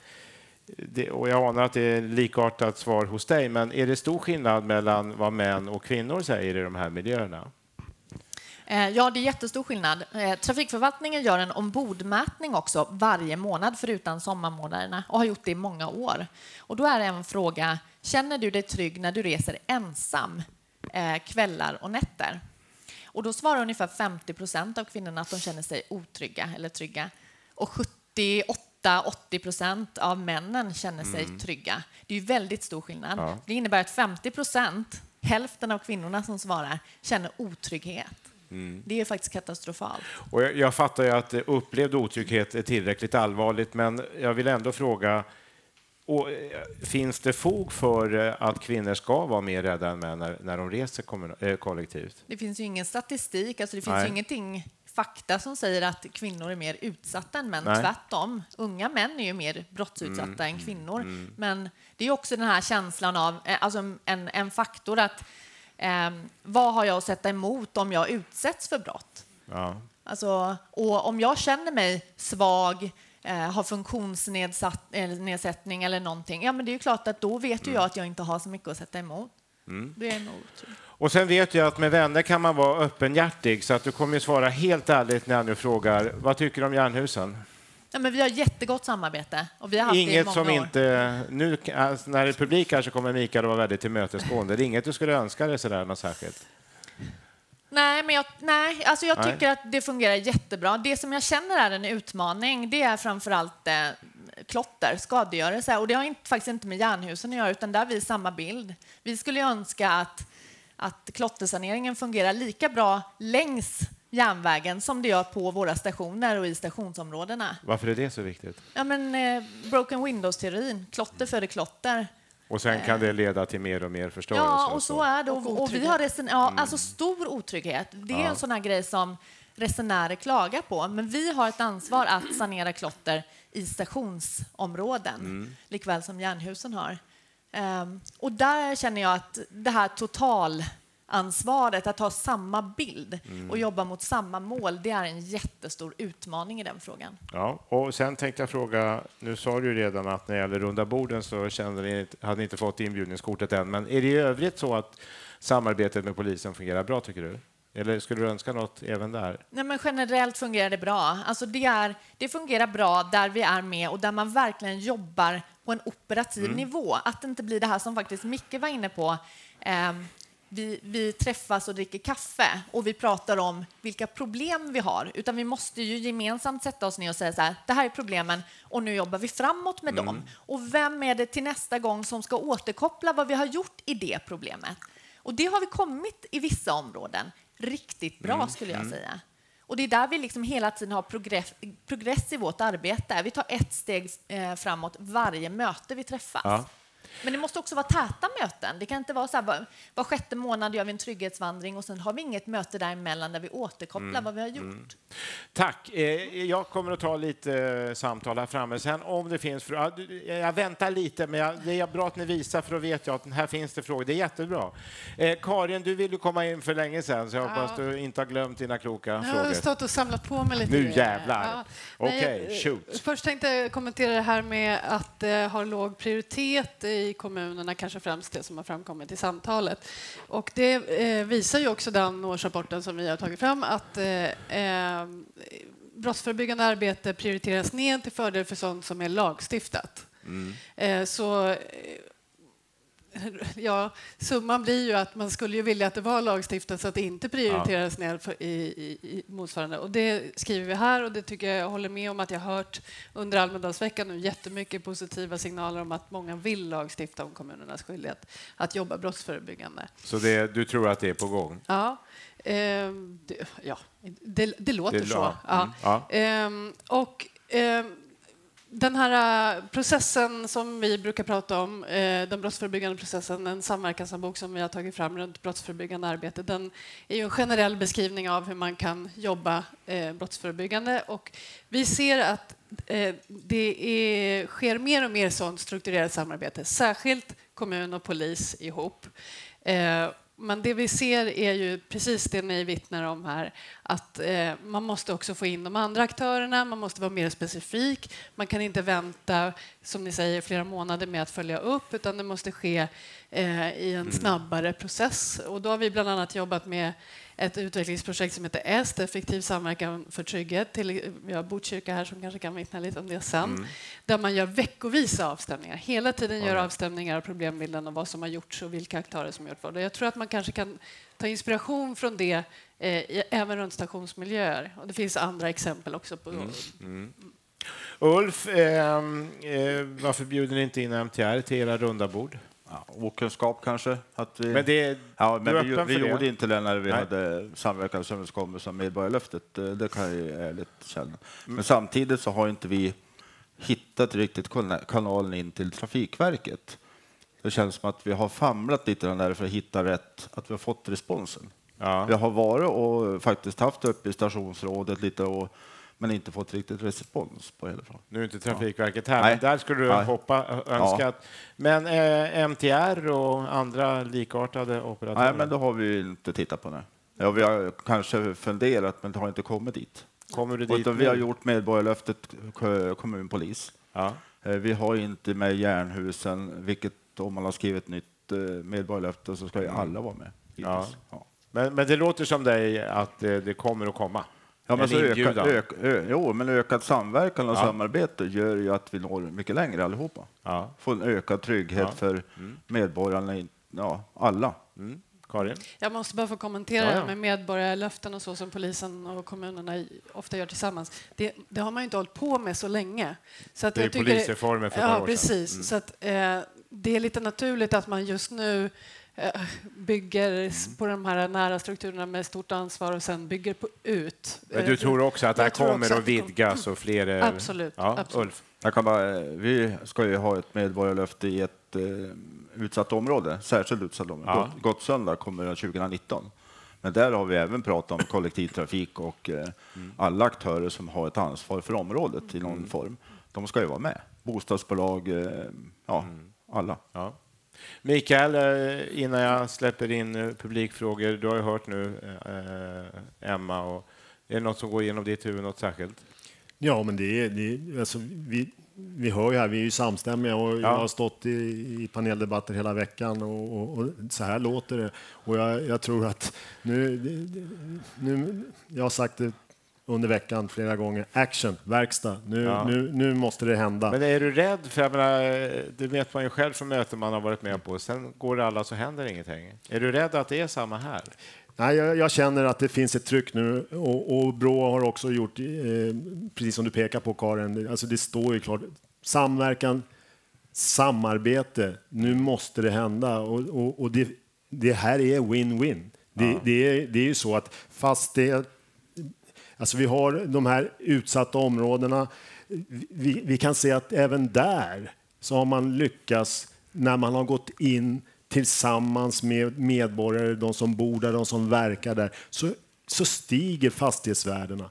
det, och jag anar att det är likartat svar hos dig, men är det stor skillnad mellan vad män och kvinnor säger i de här miljöerna? Eh, ja, det är jättestor skillnad. Eh, trafikförvaltningen gör en ombordmätning också varje månad förutom sommarmånaderna och har gjort det i många år. Och då är det en fråga, känner du dig trygg när du reser ensam eh, kvällar och nätter? Och då svarar ungefär 50 procent av kvinnorna att de känner sig otrygga eller trygga. Och 78-80 procent av männen känner sig trygga. Det är ju väldigt stor skillnad. Ja. Det innebär att 50 procent, hälften av kvinnorna som svarar, känner otrygghet. Det är faktiskt katastrofalt. Och jag, jag fattar ju att eh, upplevd otrygghet är tillräckligt allvarligt, men jag vill ändå fråga, och, eh, finns det fog för eh, att kvinnor ska vara mer rädda än män när, när de reser kollektivt? Det finns ju ingen statistik, alltså det finns Nej. ju ingenting fakta som säger att kvinnor är mer utsatta än män. Nej. Tvärtom. Unga män är ju mer brottsutsatta Mm. än kvinnor. Men det är också den här känslan av, eh, alltså en, en faktor att eh, vad har jag att sätta emot om jag utsätts för brott? Ja. Alltså, och om jag känner mig svag, eh, har funktionsnedsättning eller någonting, ja men det är ju klart att då vet ju Mm. jag att jag inte har så mycket att sätta emot. Det är nog otroligt. Och sen vet jag att med vänner kan man vara öppenhjärtig, så att du kommer ju svara helt ärligt när jag nu frågar, vad tycker du om Jernhusen? Ja, men vi har jättegott samarbete och vi har haft det i Inget många som år. inte... Nu, alltså, när det är publik här så kommer Mikael att vara väldigt tillmötesgående. Det är inget du skulle önska dig sådär något särskilt? Nej, men jag, nej, alltså jag Nej. tycker att det fungerar jättebra. Det som jag känner är en utmaning, det är framförallt eh, klotter, skadegörelse. Och det har inte, faktiskt inte med Jernhusen att göra, utan där har vi samma bild. Vi skulle ju önska att, att klottersaneringen fungerar lika bra längs järnvägen som det gör på våra stationer och i stationsområdena. Varför är det så viktigt? Ja, men eh, broken windows-teorin, klotter föder klotter. Och sen kan det leda till mer och mer förstörelse? Ja, och så är det. Och Och, och vi har resen- ja, alltså stor otrygghet. Det är Ja. en sån här grej som resenärer klagar på. Men vi har ett ansvar att sanera klotter i stationsområden, Mm. likväl som Jernhusen har. Ehm, och där känner jag att det här totalansvaret, att ha samma bild Mm. och jobba mot samma mål, det är en jättestor utmaning i den frågan. Ja, och sen tänkte jag fråga, nu sa du ju redan att när det gäller runda borden så kände ni, hade ni inte fått inbjudningskortet än, men är det i övrigt så att samarbetet med polisen fungerar bra tycker du? Eller skulle du önska något även där? Nej, men generellt fungerar det bra. Alltså det, är, det fungerar bra där vi är med och där man verkligen jobbar på en operativ nivå. Att det inte blir det här som faktiskt Micke var inne på. Ehm, vi, vi träffas och dricker kaffe och vi pratar om vilka problem vi har. Utan vi måste ju gemensamt sätta oss ner och säga så här, det här är problemen och nu jobbar vi framåt med dem. Och vem är det till nästa gång som ska återkoppla vad vi har gjort i det problemet? Och det har vi kommit i vissa områden riktigt bra skulle jag säga. Och det är där vi liksom hela tiden har progress, progress i vårt arbete. Vi tar ett steg eh, framåt varje möte vi träffas. Ja. Men det måste också vara täta möten. Det kan inte vara så här, var, var sjätte månad gör vi en trygghetsvandring och sen har vi inget möte däremellan där vi återkopplar Mm. vad vi har gjort. Tack. Eh, Jag kommer att ta lite eh, samtal här framme. Sen om det finns frågor... ja, du- Jag väntar lite, men jag- det är bra att ni visar för då vet jag att här finns det frågor. Det är jättebra. Eh, Karin, du ville komma in för länge sedan så jag hoppas Ja. du inte har glömt dina kloka Jag har frågor. stått och samlat på mig lite. Nu jävlar. Nej, Okej, jag- shoot. Först tänkte jag kommentera det här med att det har låg prioritet i kommunerna, kanske främst det som har framkommit i samtalet. Och det eh, visar ju också den årsrapporten som vi har tagit fram att eh, eh, brottsförebyggande arbete prioriteras ned till fördel för sånt som är lagstiftat. Eh, så eh, Ja, summan blir ju att man skulle ju vilja att det var lagstiftat så att det inte prioriteras ner för, i, i, i motsvarande. Och det skriver vi här och det tycker jag, jag håller med om att jag hört under Almedalsveckan nu jättemycket positiva signaler om att många vill lagstifta om kommunernas skyldighet att jobba brottsförebyggande. Så det, du tror att det är på gång? Ja, ehm, det, ja det, det låter Det- så. ja, Ja. mm, ja. Ehm, och ehm, den här äh, processen som vi brukar prata om, äh, den brottsförebyggande processen, en samverkanshandbok som vi har tagit fram runt brottsförebyggande arbete, den är ju en generell beskrivning av hur man kan jobba äh, brottsförebyggande och vi ser att det är, sker mer och mer sånt strukturerat samarbete, särskilt kommun och polis ihop. Men det vi ser är ju precis det ni vittnar om här, att eh, man måste också få in de andra aktörerna, man måste vara mer specifik, man kan inte vänta, som ni säger, flera månader med att följa upp, utan det måste ske eh, i en snabbare process. Och då har vi bland annat jobbat med ett utvecklingsprojekt som heter EST, Effektiv samverkan för trygghet. Till, vi har Botkyrka här som kanske kan vittna lite om det sen. Där man gör veckovisa avstämningar. Hela tiden gör avstämningar av problembilden och vad som har gjorts och vilka aktörer som har gjort vad. Jag tror att man kanske kan ta inspiration från det eh, även runt stationsmiljöer. Och det finns andra exempel också. på Ulf, ehm, eh, varför bjuder ni inte in MTR till era runda bord? Ja, okunskap kanske. Att vi, Men det, ja, men vi, vi för det? gjorde inte det när vi Nej. hade samverkansöverenskommelse om Medborgarlöftet. Eh, Det kan jag ju ärligt känna. Mm. Men samtidigt så har inte vi hittat riktigt kana- kanalen in till Trafikverket. Det känns som att vi har famlat lite där för att hitta rätt, att vi har fått responsen. Ja. Vi har varit och faktiskt haft uppe i stationsrådet lite och, men inte fått riktigt respons på fall. Nu är inte Trafikverket här, men där skulle du Nej. hoppa, önska att... Men eh, MTR och andra likartade operatörer? Nej, men det har vi inte tittat på nu. Ja, vi har kanske funderat, men det har inte kommit dit. Kommer du dit Utan vi har gjort medborgarlöftet kommunpolis. Ja. Eh, Vi har inte med Järnhusen, vilket om man har skrivit nytt eh, medborgarlöfte så ska ju alla vara med. Ja. Ja. Men, men det låter som dig att det, det kommer att komma? Ja, men En så öka, inbjudan. ök, ö, jo, men ökad samverkan och Ja. samarbete gör ju att vi når mycket längre allihopa. Ja. Får en ökad trygghet Ja. för medborgarna, i- ja, alla. Mm. Karin? Jag måste bara få kommentera Ja, ja. det med medborgarlöften och så som polisen och kommunerna ofta gör tillsammans. Det, det har man ju inte hållit på med så länge. Så att Det är jag tycker polisreformen för ett par Ja, år sedan. precis. Mm. Så att, eh, det är lite naturligt att man just nu bygger s- Mm. på de här nära strukturerna med stort ansvar och sen bygger på, ut. Men du Eh, tror också att det här kommer att vidgas och fler... eh, Absolut, Ja, absolut. Ulf? Jag kan bara, vi ska ju ha ett medborgarlöfte i ett eh, utsatt område, särskilt utsatt område. Ja. Gott, Gottsunda kommer 2019. Men där har vi även pratat om kollektivtrafik och eh, alla aktörer som har ett ansvar för området i någon form. De ska ju vara med. Bostadsbolag, eh, ja, alla. Ja. Mikael, eh, innan jag släpper in eh, publikfrågor, du har ju hört nu eh, Emma, och är det något som går igenom ditt huvud, något särskilt? Ja, men det är, alltså, vi, vi hör ju här, vi är ju samstämmiga och jag har stått i, i paneldebatter hela veckan och, och, och så här låter det. Och jag, jag tror att nu, nu, jag har sagt det under veckan flera gånger, action, verkstad, nu, Ja. nu, nu måste det hända. Men är du rädd? För jag menar, det vet man ju själv från möten man har varit med på. Sen går det alla så händer ingenting. Är du rädd att det är samma här? Nej, jag, jag känner att det finns ett tryck nu och, och Brå har också gjort, eh, precis som du pekar på Karin, alltså det står ju klart, samverkan, samarbete, nu måste det hända och, och, och det, det här är win-win. Det, det, är, det är ju så att fast det Alltså vi har de här utsatta områdena. Vi, vi kan se att även där så har man lyckats när man har gått in tillsammans med medborgare, de som bor där, de som verkar där, så, så stiger fastighetsvärdena.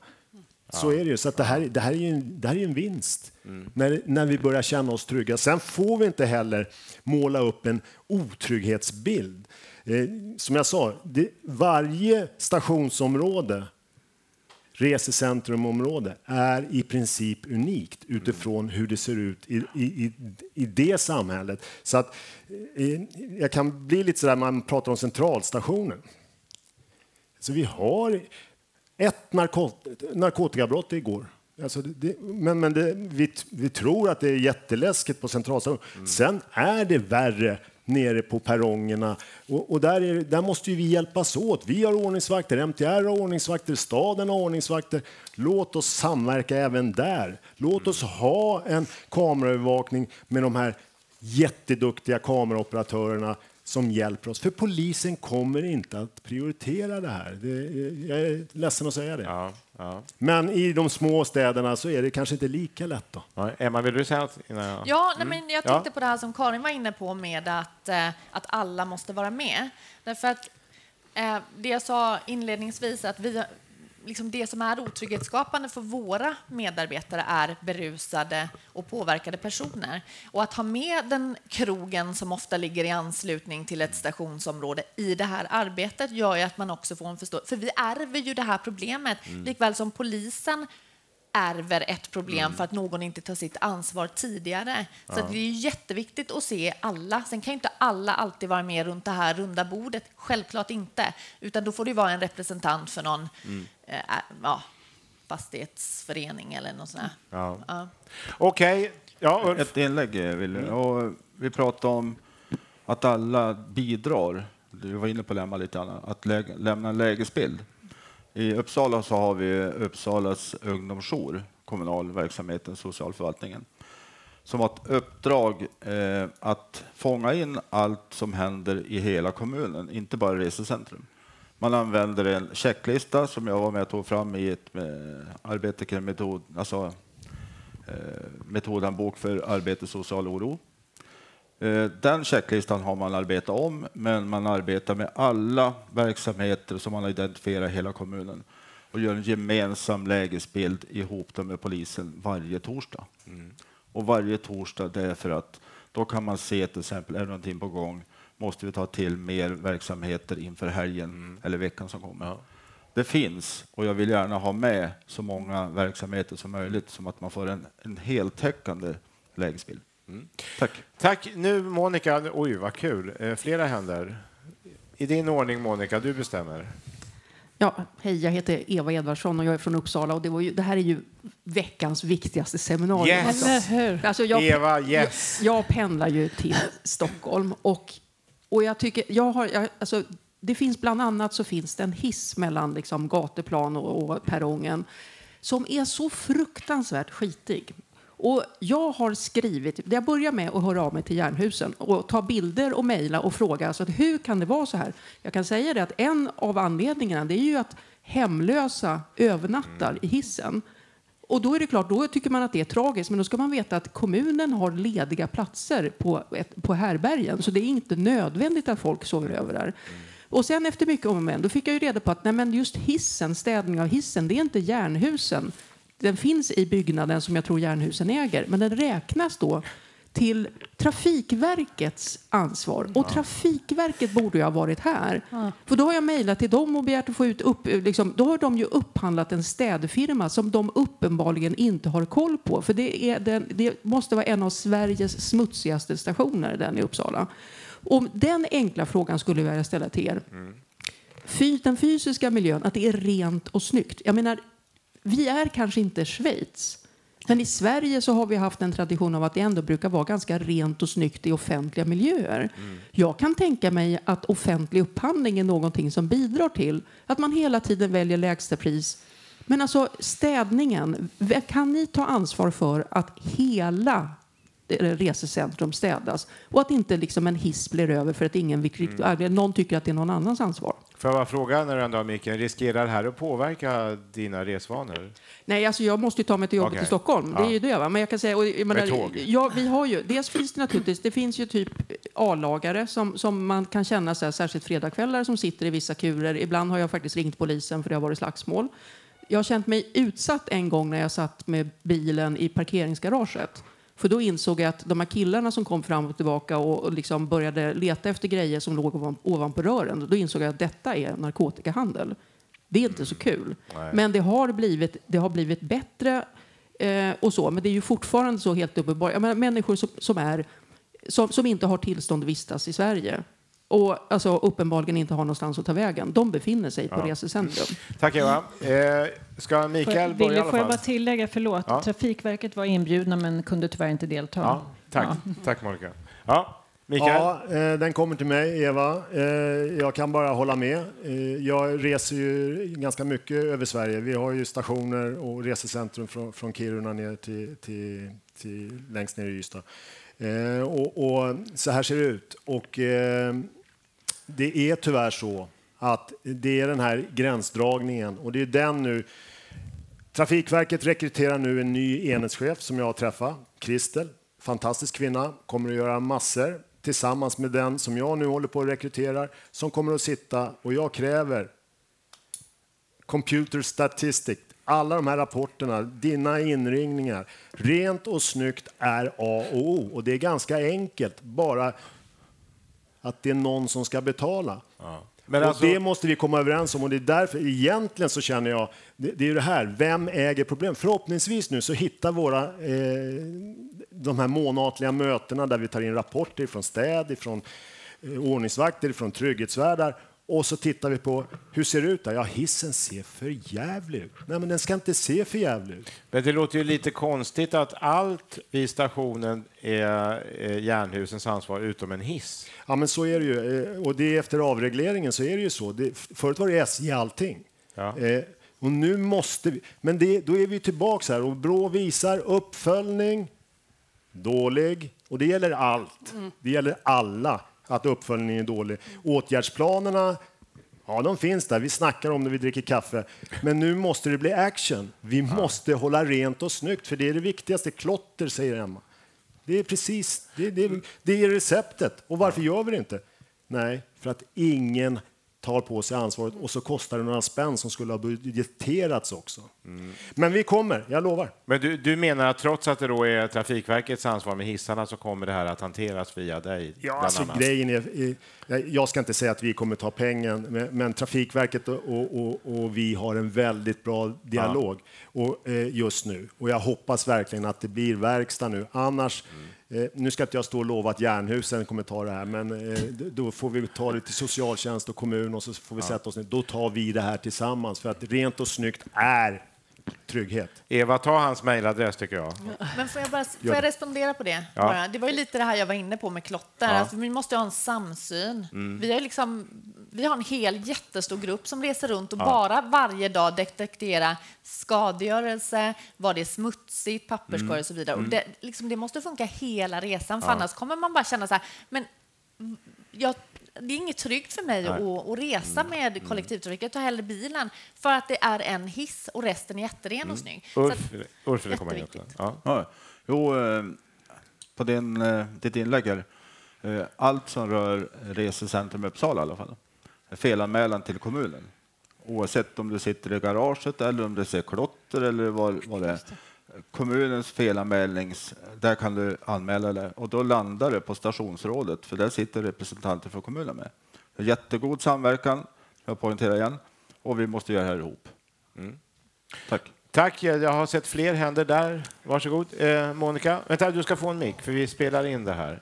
Så är det ju. Så att det, här, det, här är ju en, det här är en vinst mm. när, när vi börjar känna oss trygga. Sen får vi inte heller måla upp en otrygghetsbild. Eh, som jag sa, det, varje stationsområde resecentrumområde är i princip unikt utifrån hur det ser ut i, i, i det samhället. Så att, eh, jag kan bli lite sådär, man pratar om centralstationen. Så vi har ett narkot narkotikabrott igår. Alltså det, men men det, vi, vi tror att det är jätteläskigt på centralstationen. Mm. Sen är det värre nere på perrongerna. Och, och där, är, där måste vi hjälpas åt. Vi har ordningsvakter, MTR har ordningsvakter, staden har ordningsvakter. Låt oss samverka även där. Låt oss ha en kameraövervakning med de här jätteduktiga kameraoperatörerna som hjälper oss. För polisen kommer inte att prioritera det här. Det, jag är ledsen att säga det. Ja, ja. Men i de små städerna så är det kanske inte lika lätt. Då. Ja, Emma, vill du säga något? Ja, nej, men jag tänkte på det här som Karin var inne på med att, eh, att alla måste vara med. Därför att eh, det jag sa inledningsvis, att vi, liksom det som är otrygghetsskapande för våra medarbetare är berusade och påverkade personer. Och att ha med den krogen som ofta ligger i anslutning till ett stationsområde i det här arbetet gör ju att man också får en förståelse. För vi ärver ju det här problemet, mm. likväl som polisen ärver ett problem mm. för att någon inte tar sitt ansvar tidigare. Så ja. det är jätteviktigt att se alla. Sen kan inte alla alltid vara med runt det här runda bordet, självklart inte. Utan då får det vara en representant för någon mm. Eh, ja, fastighetsförening eller något sånt. Ja. Ja. Okej. Okay. Ja, Ett inlägg vill jag. Och vi pratar om att alla bidrar. Du var inne på det lite grann, att lämna en lägesbild. I Uppsala så har vi Uppsalas ungdomsjour, kommunal verksamheten, socialförvaltningen, som har ett uppdrag eh, att fånga in allt som händer i hela kommunen, inte bara resecentrum. Man använder en checklista som jag var med och tog fram i ett eh, arbete kring metod, alltså, eh, metodanbok för arbete social oro. Eh, den checklistan har man arbetat om, men man arbetar med alla verksamheter som man identifierar i hela kommunen och gör en gemensam lägesbild ihop med polisen varje torsdag. Mm. Och varje torsdag, det är för att då kan man se till exempel, är någonting på gång? Måste vi ta till mer verksamheter inför helgen mm. eller veckan som kommer? Ja. Det finns, och jag vill gärna ha med så många verksamheter som möjligt, som att man får en, en heltäckande lägesbild. Mm. Tack. Tack. Nu Monica, oj vad kul, eh, flera händer. I din ordning Monica, du bestämmer. Ja, hej, jag heter Eva Edvardsson och jag är från Uppsala. Och det, var ju, det här är ju veckans viktigaste seminarium. Yes. Alltså jag, Eva, yes. Jag, jag, pendlar ju till Stockholm och, och jag tycker, jag har, jag, alltså, det finns bland annat så finns det en hiss mellan liksom, gatuplan och, och perrongen som är så fruktansvärt skitig. Och jag har skrivit, jag börjar med att höra av mig till Jernhusen och ta bilder och mejla och fråga alltså, hur kan det vara så här. Jag kan säga det att en av anledningarna det är ju att hemlösa övernattar i hissen. Och då är det klart, då tycker man att det är tragiskt, men då ska man veta att kommunen har lediga platser på, ett, på härbergen, så det är inte nödvändigt att folk sover över där. Och sen efter mycket om och men, då fick jag ju reda på att nej, men just hissen, städning av hissen, det är inte Jernhusen den finns i byggnaden som jag tror Jernhusen äger, men den räknas då till Trafikverkets ansvar. Och Trafikverket borde ju ha varit här. För då har jag mejlat till dem och begärt att få ut upp, liksom, då har de ju upphandlat en städfirma som de uppenbarligen inte har koll på. För det, är den, det måste vara en av Sveriges smutsigaste stationer, den i Uppsala. Och den enkla frågan skulle jag vilja ställa till er. Mm. Den fysiska miljön, att det är rent och snyggt. Jag menar, vi är kanske inte Schweiz. Men i Sverige så har vi haft en tradition av att det ändå brukar vara ganska rent och snyggt i offentliga miljöer. Mm. Jag kan tänka mig att offentlig upphandling är någonting som bidrar till att man hela tiden väljer lägsta pris. Men alltså städningen, kan ni ta ansvar för att hela resecentrum städas och att inte liksom en hiss blir över för att ingen vill, mm. någon tycker att det är någon annans ansvar? Får jag bara fråga när du ändå har micken, riskerar det här att påverka dina resvanor? Nej, alltså jag måste ju ta mig till jobbet Okej. i Stockholm. Det är Ja. ju det. Va? Men jag kan säga, och, jag menar, tåg? Ja, vi har ju, dels finns det naturligtvis, det finns ju typ A-lagare som, som man kan känna så här, särskilt fredagskvällar som sitter i vissa kurer. Ibland har jag faktiskt ringt polisen för det har varit slagsmål. Jag har känt mig utsatt en gång när jag satt med bilen i parkeringsgaraget. För då insåg jag att de här killarna som kom fram och tillbaka och, liksom började leta efter grejer som låg ovan, ovanpå rören, då insåg jag att detta är narkotikahandel. Det är inte så kul. Men det har blivit, det har blivit bättre eh, och så, men det är ju fortfarande så helt uppenbart. Jag menar, människor som, som, är, som, som inte har tillstånd att vistas i Sverige och alltså, uppenbarligen inte har någonstans att ta vägen, de befinner sig på resecentrum. Tack Eva. Eh, ska Mikael börja i får jag bara tillägga, förlåt, Ja. Trafikverket var inbjudna men kunde tyvärr inte delta. Ja, tack. Tack Monica. Ja, Mikael. Ja, eh, den kommer till mig, Eva. Eh, Jag kan bara hålla med. Eh, Jag reser ju ganska mycket över Sverige. Vi har ju stationer och resecentrum från, från Kiruna ner till, till, till längst ner i Ystad. Och, och så här ser det ut. Och det är tyvärr så att det är den här gränsdragningen och det är den nu Trafikverket rekryterar nu en ny enhetschef som jag har träffat, Kristel. Fantastisk kvinna, kommer att göra massor tillsammans med den som jag nu håller på att rekrytera som kommer att sitta och jag kräver computer statistic, alla de här rapporterna, dina inringningar. Rent och snyggt är A och O och det är ganska enkelt, bara att det är någon som ska betala. Men och alltså- det måste vi komma överens om och det är därför egentligen så känner jag, det, det är ju det här, vem äger problem? Förhoppningsvis nu så hittar våra eh, de här månatliga mötena där vi tar in rapporter från städ, från eh, ordningsvakter, från trygghetsvärdar och så tittar vi på hur ser det ut där? Ja, hissen ser för jävlig ut. Nej, men den ska inte se för jävlig ut. Men det låter ju lite konstigt att allt vid stationen är Jernhusens ansvar utom en hiss. Ja, men så är det ju. Eh, Och det är efter avregleringen så är det ju så. Det, förut var det SJ allting. Ja. Eh, och nu måste vi... Men det, då är vi tillbaka här och Brå visar uppföljning, dålig. Och det gäller allt. Det gäller alla att uppföljningen är dålig. Åtgärdsplanerna, ja de finns där. Vi snackar om när vi dricker kaffe. Men nu måste det bli action. Vi måste hålla rent och snyggt för det är det viktigaste. Klotter, säger Emma. Det är precis det, det, det är receptet. Och varför gör vi det inte? Nej, för att ingen tar på sig ansvaret och så kostar det några spänn som skulle ha budgeterats också. Men vi kommer, jag lovar. Men du, du menar att trots att det då är Trafikverkets ansvar med hissarna så kommer det här att hanteras via dig? Ja, alltså, grejen är, jag- ska inte säga att vi kommer ta pengen, men, men Trafikverket och, och, och, vi har en väldigt bra dialog och, eh, just nu. Och jag hoppas verkligen att det blir verkstad nu. Annars, eh, nu ska inte jag stå och lova att Jernhusen kommer ta det här, men eh, då får vi ta det till socialtjänst och kommun och så får vi sätta oss ner. Då tar vi det här tillsammans, för att rent och snyggt är trygghet. Eva, ta hans mejladress tycker jag. Men får jag, bara, får jag respondera på det? Ja. Bara? Det var ju lite det här jag var inne på med klotter. Ja. Mm. Alltså, vi måste ha en samsyn. Vi, har liksom, vi har en hel jättestor grupp som reser runt och bara varje dag detekterar skadegörelse, var det är smutsigt, papperskorg och så vidare. Och det, liksom, det måste funka hela resan, för annars kommer man bara känna så här, men jag, det är inget tryggt för mig att, att resa med kollektivtrafik. Jag tar hellre bilen för att det är en hiss och resten är jätteren och snygg. Så att- Ulf, Ulf vill komma in också. Ja. Ja, jo, eh, på din, eh, ditt inlägg här. Eh, Allt som rör Resecentrum Uppsala i alla fall. Felanmälan till kommunen. Oavsett om du sitter i garaget eller om du ser klotter eller vad, vad det är. Kommunens felanmälnings, där kan du anmäla det och då landar det på stationsrådet för där sitter representanter för kommunen med. Jättegod samverkan, jag poängterar igen, och vi måste göra det här ihop. Tack. Tack, jag har sett fler händer där. Varsågod. Eh, Monica, vänta, du ska få en mick för vi spelar in det här.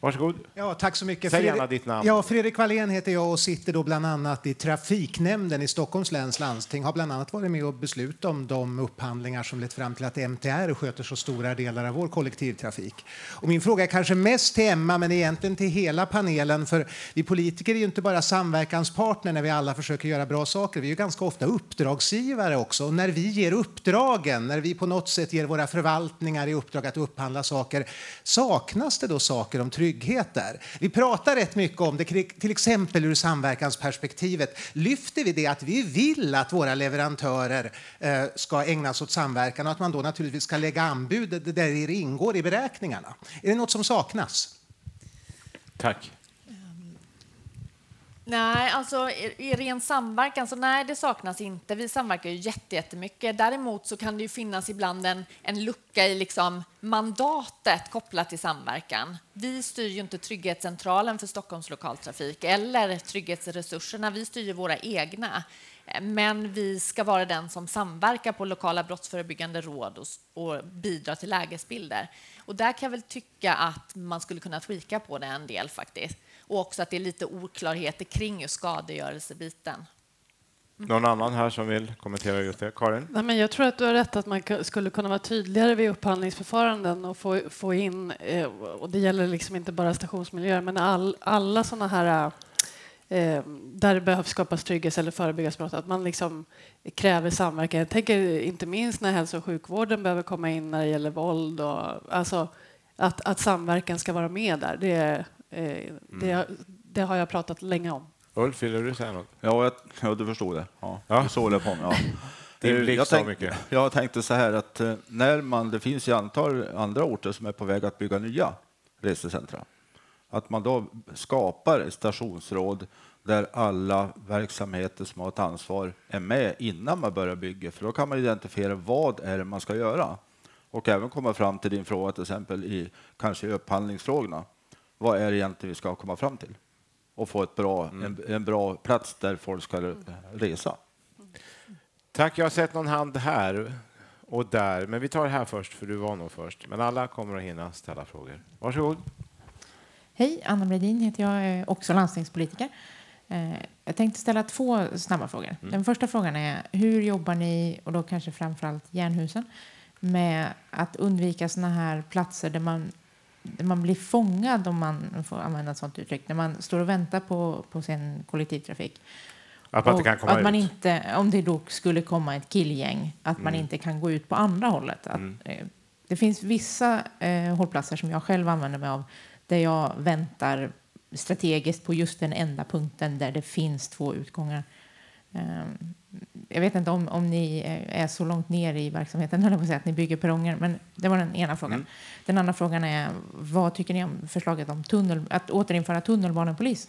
Varsågod. Ja, tack så mycket. Säg Fredrik- gärna ditt namn. Ja, Fredrik Wallén heter jag och sitter då bland annat i trafiknämnden i Stockholms läns landsting. Har bland annat varit med och beslutat om de upphandlingar som lett fram till att MTR sköter så stora delar av vår kollektivtrafik. Och min fråga är kanske mest till Emma, men egentligen till hela panelen. För vi politiker är ju inte bara samverkanspartner när vi alla försöker göra bra saker. Vi är ju ganska ofta uppdragsgivare också. Och när vi ger uppdragen, när vi på något sätt ger våra förvaltningar i uppdrag att upphandla saker, saknas det då saker om trygghet där. Vi pratar rätt mycket om det, till exempel ur samverkansperspektivet. Lyfter vi det att vi vill att våra leverantörer eh, ska ägna sig åt samverkan och att man då naturligtvis ska lägga anbud där det ingår i beräkningarna? Är det något som saknas? Tack. Nej, alltså i, ren samverkan så nej, det saknas inte. Vi samverkar ju jättemycket. Däremot så kan det ju finnas ibland en, en lucka i liksom mandatet kopplat till samverkan. Vi styr ju inte Trygghetscentralen för Stockholms lokaltrafik eller trygghetsresurserna. Vi styr ju våra egna. Men vi ska vara den som samverkar på lokala brottsförebyggande råd och, och bidrar till lägesbilder. Och där kan jag väl tycka att man skulle kunna tweaka på det en del faktiskt och också att det är lite oklarheter kring just skadegörelsebiten. Mm. Någon annan här som vill kommentera just det? Karin? Nej, men jag tror att du har rätt att man skulle kunna vara tydligare vid upphandlingsförfaranden och få, få in, eh, och det gäller liksom inte bara stationsmiljöer, men all, alla sådana här eh, där det behövs skapas trygghet eller förebyggas brott, att man liksom kräver samverkan. Jag tänker inte minst när hälso och sjukvården behöver komma in när det gäller våld och alltså att, att samverkan ska vara med där. Det, Eh, det, mm. det, har jag pratat länge om. Ulf, vill du säga något? Ja, jag, ja du förstod det. Ja, ja. Du såg det på mig. Ja. Din jag, tänk, mycket. jag tänkte så här att eh, när man, det finns ju antal andra orter som är på väg att bygga nya resecentra, att man då skapar ett stationsråd där alla verksamheter som har ett ansvar är med innan man börjar bygga, för då kan man identifiera vad är det man ska göra och även komma fram till din fråga till exempel i kanske upphandlingsfrågorna vad är det egentligen vi ska komma fram till och få ett bra, mm. en, en, bra plats där folk ska resa. Tack, jag har sett någon hand här och där, men vi tar det här först för du var nog först. Men alla kommer att hinna ställa frågor. Varsågod. Hej, Anna Bredin heter jag, är också landstingspolitiker. Eh, jag tänkte ställa två snabba frågor. Mm. Den första frågan är hur jobbar ni, och då kanske framförallt Jernhusen, med att undvika sådana här platser där man man blir fångad, om man får använda ett sånt uttryck, när man står och väntar på, på sin kollektivtrafik. Att man inte kan komma att man ut? Inte, om det då skulle komma ett killgäng, att mm. man inte kan gå ut på andra hållet. Att, mm. eh, det finns vissa eh, hållplatser som jag själv använder mig av där jag väntar strategiskt på just den enda punkten där det finns två utgångar. Um, jag vet inte om, om ni är så långt ner i verksamheten, eller säga, att ni bygger perronger, men det var den ena frågan. Mm. Den andra frågan är, vad tycker ni om förslaget om tunnel, att återinföra tunnelbanepolis?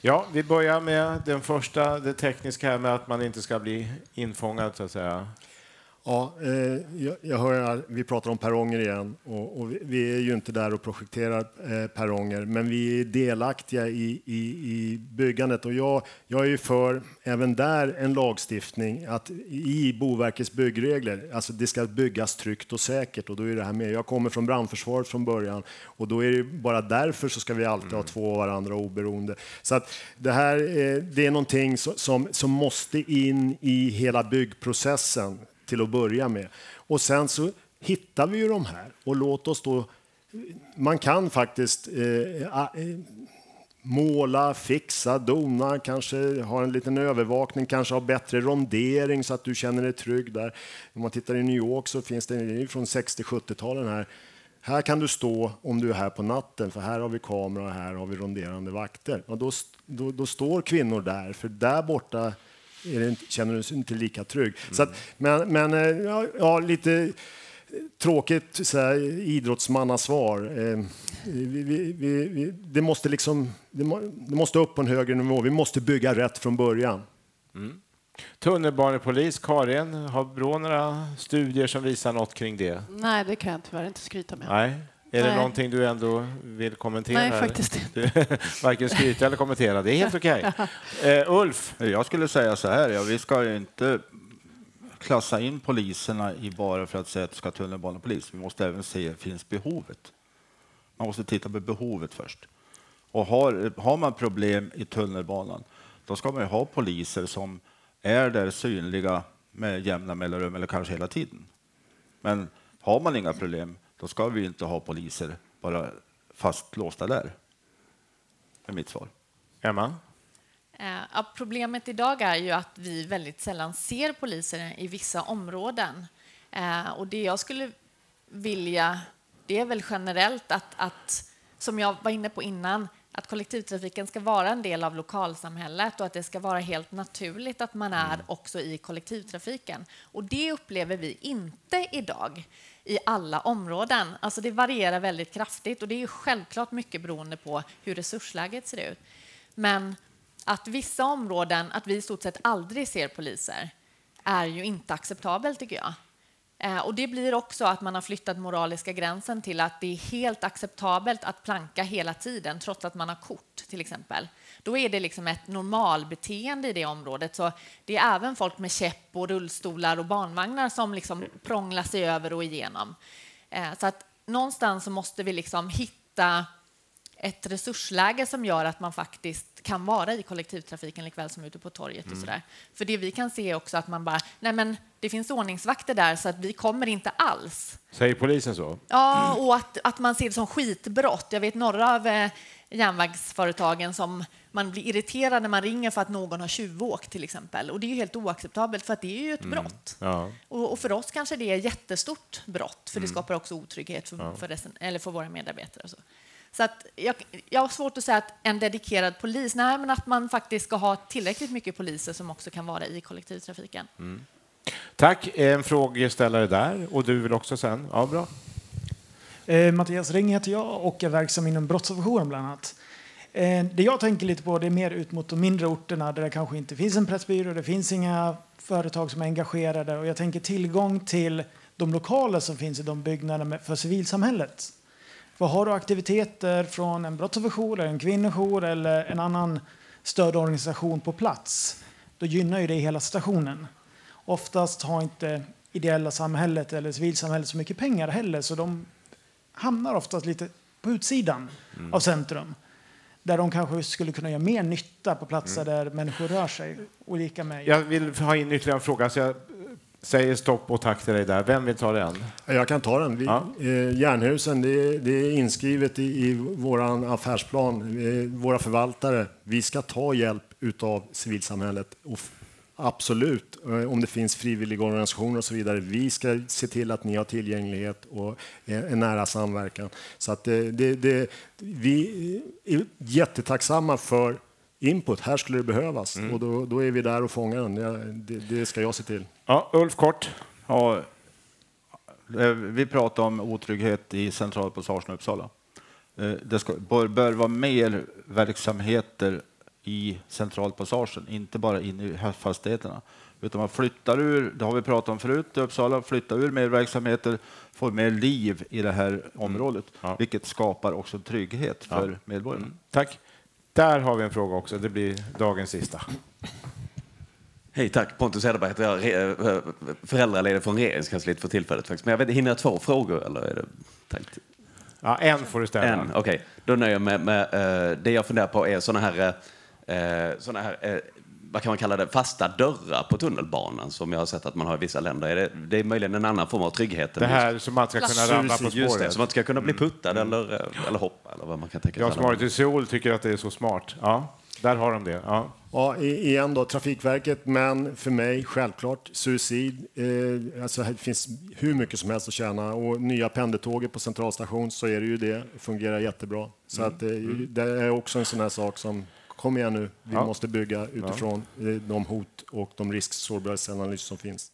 Ja, vi börjar med den första, det tekniska här med att man inte ska bli infångad så att säga. Ja, eh, jag, jag hör vi pratar om perronger igen och, och vi, vi, är ju inte där och projekterar eh, perronger, men vi är delaktiga i, i, i byggandet och jag, jag är ju för, även där, en lagstiftning att i Boverkets byggregler, alltså det ska byggas tryggt och säkert och då är det här med. Jag kommer från brandförsvaret från början och då är det bara därför så ska vi alltid ha mm. två av varandra oberoende. Så att det här, eh, det är någonting som, som måste in i hela byggprocessen till att börja med. Och sen så hittar vi ju de här och låt oss då... Man kan faktiskt eh, eh, måla, fixa, dona, kanske ha en liten övervakning, kanske ha bättre rondering så att du känner dig trygg där. Om man tittar i New York så finns det från 60-70-talen här. Här kan du stå om du är här på natten, för här har vi kamera och här har vi ronderande vakter. Och då, då, då står kvinnor där, för där borta det, känner du dig inte lika trygg. Mm. Så att, men men eh, ja, ja, lite tråkigt så här, idrottsmannasvar. Eh, vi, vi, vi, det, måste liksom, det, må, det, måste upp på en högre nivå. Vi måste bygga rätt från början. Mm. Tunnelbanepolis, Karin, har Brå några studier som visar något kring det? Nej, det kan jag tyvärr inte skryta med. Nej. Är Nej. det någonting du ändå vill kommentera? Nej, faktiskt inte. Varken skryta eller kommentera. Det är helt okej. Okay. Uh, Ulf? Jag skulle säga så här, ja, vi ska inte klassa in poliserna i bara för att säga att det ska tunnelbanepolis. Vi måste även se, finns behovet? Man måste titta på behovet först. Och har, har man problem i tunnelbanan, då ska man ha poliser som är där synliga med jämna mellanrum eller kanske hela tiden. Men har man inga problem, då ska vi inte ha poliser bara fastlåsta där. Det är mitt svar. Emma? Eh, ja, problemet idag är ju att vi väldigt sällan ser poliser i vissa områden. Eh, och det jag skulle vilja, det är väl generellt att, att som jag var inne på innan, att kollektivtrafiken ska vara en del av lokalsamhället och att det ska vara helt naturligt att man är också i kollektivtrafiken. Och det upplever vi inte idag i alla områden. Alltså det varierar väldigt kraftigt och det är självklart mycket beroende på hur resursläget ser ut. Men att vissa områden, att vi i stort sett aldrig ser poliser, är ju inte acceptabelt tycker jag. Eh, och det blir också att man har flyttat moraliska gränsen till att det är helt acceptabelt att planka hela tiden trots att man har kort till exempel. Då är det liksom ett normalbeteende i det området. Så det är även folk med käpp och rullstolar och barnvagnar som liksom prånglar sig över och igenom. Eh, så att någonstans så måste vi liksom hitta ett resursläge som gör att man faktiskt kan vara i kollektivtrafiken likväl som ute på torget. och Mm. sådär. För det vi kan se är också att man bara, nej men det finns ordningsvakter där så att vi kommer inte alls. Säger polisen så? Ja, och att, att man ser det som skitbrott. Jag vet några av eh, järnvägsföretagen som man blir irriterad när man ringer för att någon har tjuvåkt till exempel. Och det är ju helt oacceptabelt för att det är ju ett brott. Ja. Och, och för oss kanske det är ett jättestort brott för det Mm. skapar också otrygghet för, Ja. för, resten, eller för våra medarbetare. Och så. Så att jag, jag har svårt att säga att en dedikerad polis, nej men att man faktiskt ska ha tillräckligt mycket poliser som också kan vara i kollektivtrafiken. Mm. Tack. En frågeställare där och du vill också sen? Ja, bra. Eh, Mattias Ring heter jag och är verksam inom brottsofferjouren bland annat. Eh, det jag tänker lite på det är mer ut mot de mindre orterna där det kanske inte finns en pressbyrå, det finns inga företag som är engagerade och jag tänker tillgång till de lokaler som finns i de byggnaderna för civilsamhället. För har du aktiviteter från en brottsofferjour, en kvinnojour eller en annan stödorganisation på plats, då gynnar ju det hela stationen. Oftast har inte ideella samhället eller civilsamhället så mycket pengar heller, så de hamnar oftast lite på utsidan Mm. av centrum. Där de kanske skulle kunna göra mer nytta på platser Mm. där människor rör sig. Och lika med Jag vill ha in ytterligare en fråga, så jag säger stopp och tack till dig där. Vem vill ta den? Jag kan ta den. Vi, Ja. eh, Jernhusen, det är, det är inskrivet i, i vår affärsplan. Eh, våra förvaltare, vi ska ta hjälp utav civilsamhället. Och absolut, eh, om det finns frivilliga organisationer och så vidare. Vi ska se till att ni har tillgänglighet och eh, en nära samverkan. Så att det, det, det, vi är jättetacksamma för input. Här skulle det behövas och då, då är vi där och fångar den. Det, det, ska jag se till. Ja, Ulf kort. Ja, eh, vi pratar om otrygghet i centralpassagen i Uppsala. Eh, Det ska, bör, bör vara mer verksamheter i centralpassagen, inte bara inne i fastigheterna. Utan man flyttar ur, det har vi pratat om förut i Uppsala, flyttar ur mer verksamheter, får mer liv i det här området, vilket skapar också trygghet för Ja. medborgarna. Tack. Där har vi en fråga också. Det blir dagens sista. Hej, tack. Pontus Cederberg heter jag. Eh, Föräldraledig från Regeringskansliet för tillfället. faktiskt. Men jag vet, hinner jag två frågor? Eller är det tänkt? Ja, en får du ställa. En, okej. Då nöjer jag mig med, eh, det jag funderar på är sådana här, eh, såna här eh, vad kan man kalla det, fasta dörrar på tunnelbanan som jag har sett att man har i vissa länder. Är det, det är möjligen en annan form av trygghet. Det här som man ska kunna ramla på det, spåret. så man ska kunna bli Mm. puttad eller, eh, eller hoppa eller vad man kan tänka Jag sig. som har varit i Seoul tycker att det är så smart. Ja, där har de det. Ja. Ja, i- igen då, Trafikverket, men för mig självklart suicid. Eh, alltså här finns hur mycket som helst att tjäna och nya pendeltåget på centralstation så är det ju det, fungerar jättebra. Så Mm. att, eh, Mm. det är också en sån här sak som, kom igen nu, vi Ja. måste bygga utifrån eh, de hot och de risksårbarhetsanalyser som finns.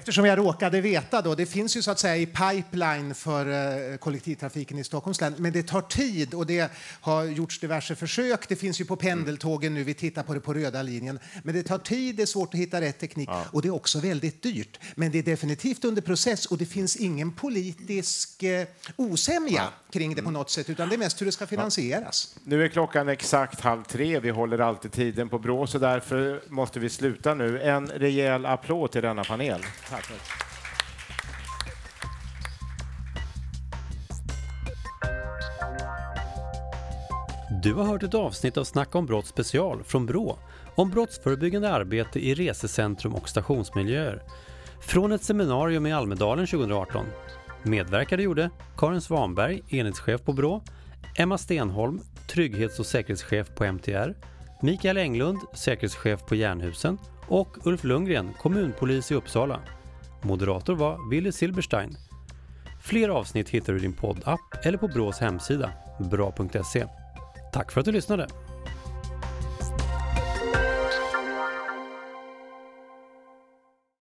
Eftersom jag råkade veta då, det finns ju så att säga i pipeline för eh, kollektivtrafiken i Stockholms län, men det tar tid och det har gjorts diverse försök. Det finns ju på pendeltågen nu, vi tittar på det på röda linjen, men det tar tid, det är svårt att hitta rätt teknik och det är också väldigt dyrt. Men det är definitivt under process och det finns ingen politisk eh, osämja kring det på något sätt, utan det är mest hur det ska finansieras. Nu är klockan exakt halv tre. Vi håller alltid tiden på Brå, så därför måste vi sluta nu. En rejäl applåd till denna panel. Tack. Du har hört ett avsnitt av Snacka om brott special från Brå om brottsförebyggande arbete i resecentrum och stationsmiljöer. Från ett seminarium i Almedalen 2018. Medverkade gjorde Karin Svanberg, enhetschef på Brå, Emma Stenholm, trygghets och säkerhetschef på MTR, Mikael Englund, säkerhetschef på Jernhusen och Ulf Lundgren, kommunpolis i Uppsala. Moderator var Willy Silberstein. Fler avsnitt hittar du i din poddapp eller på Brås hemsida, bra.se. Tack för att du lyssnade!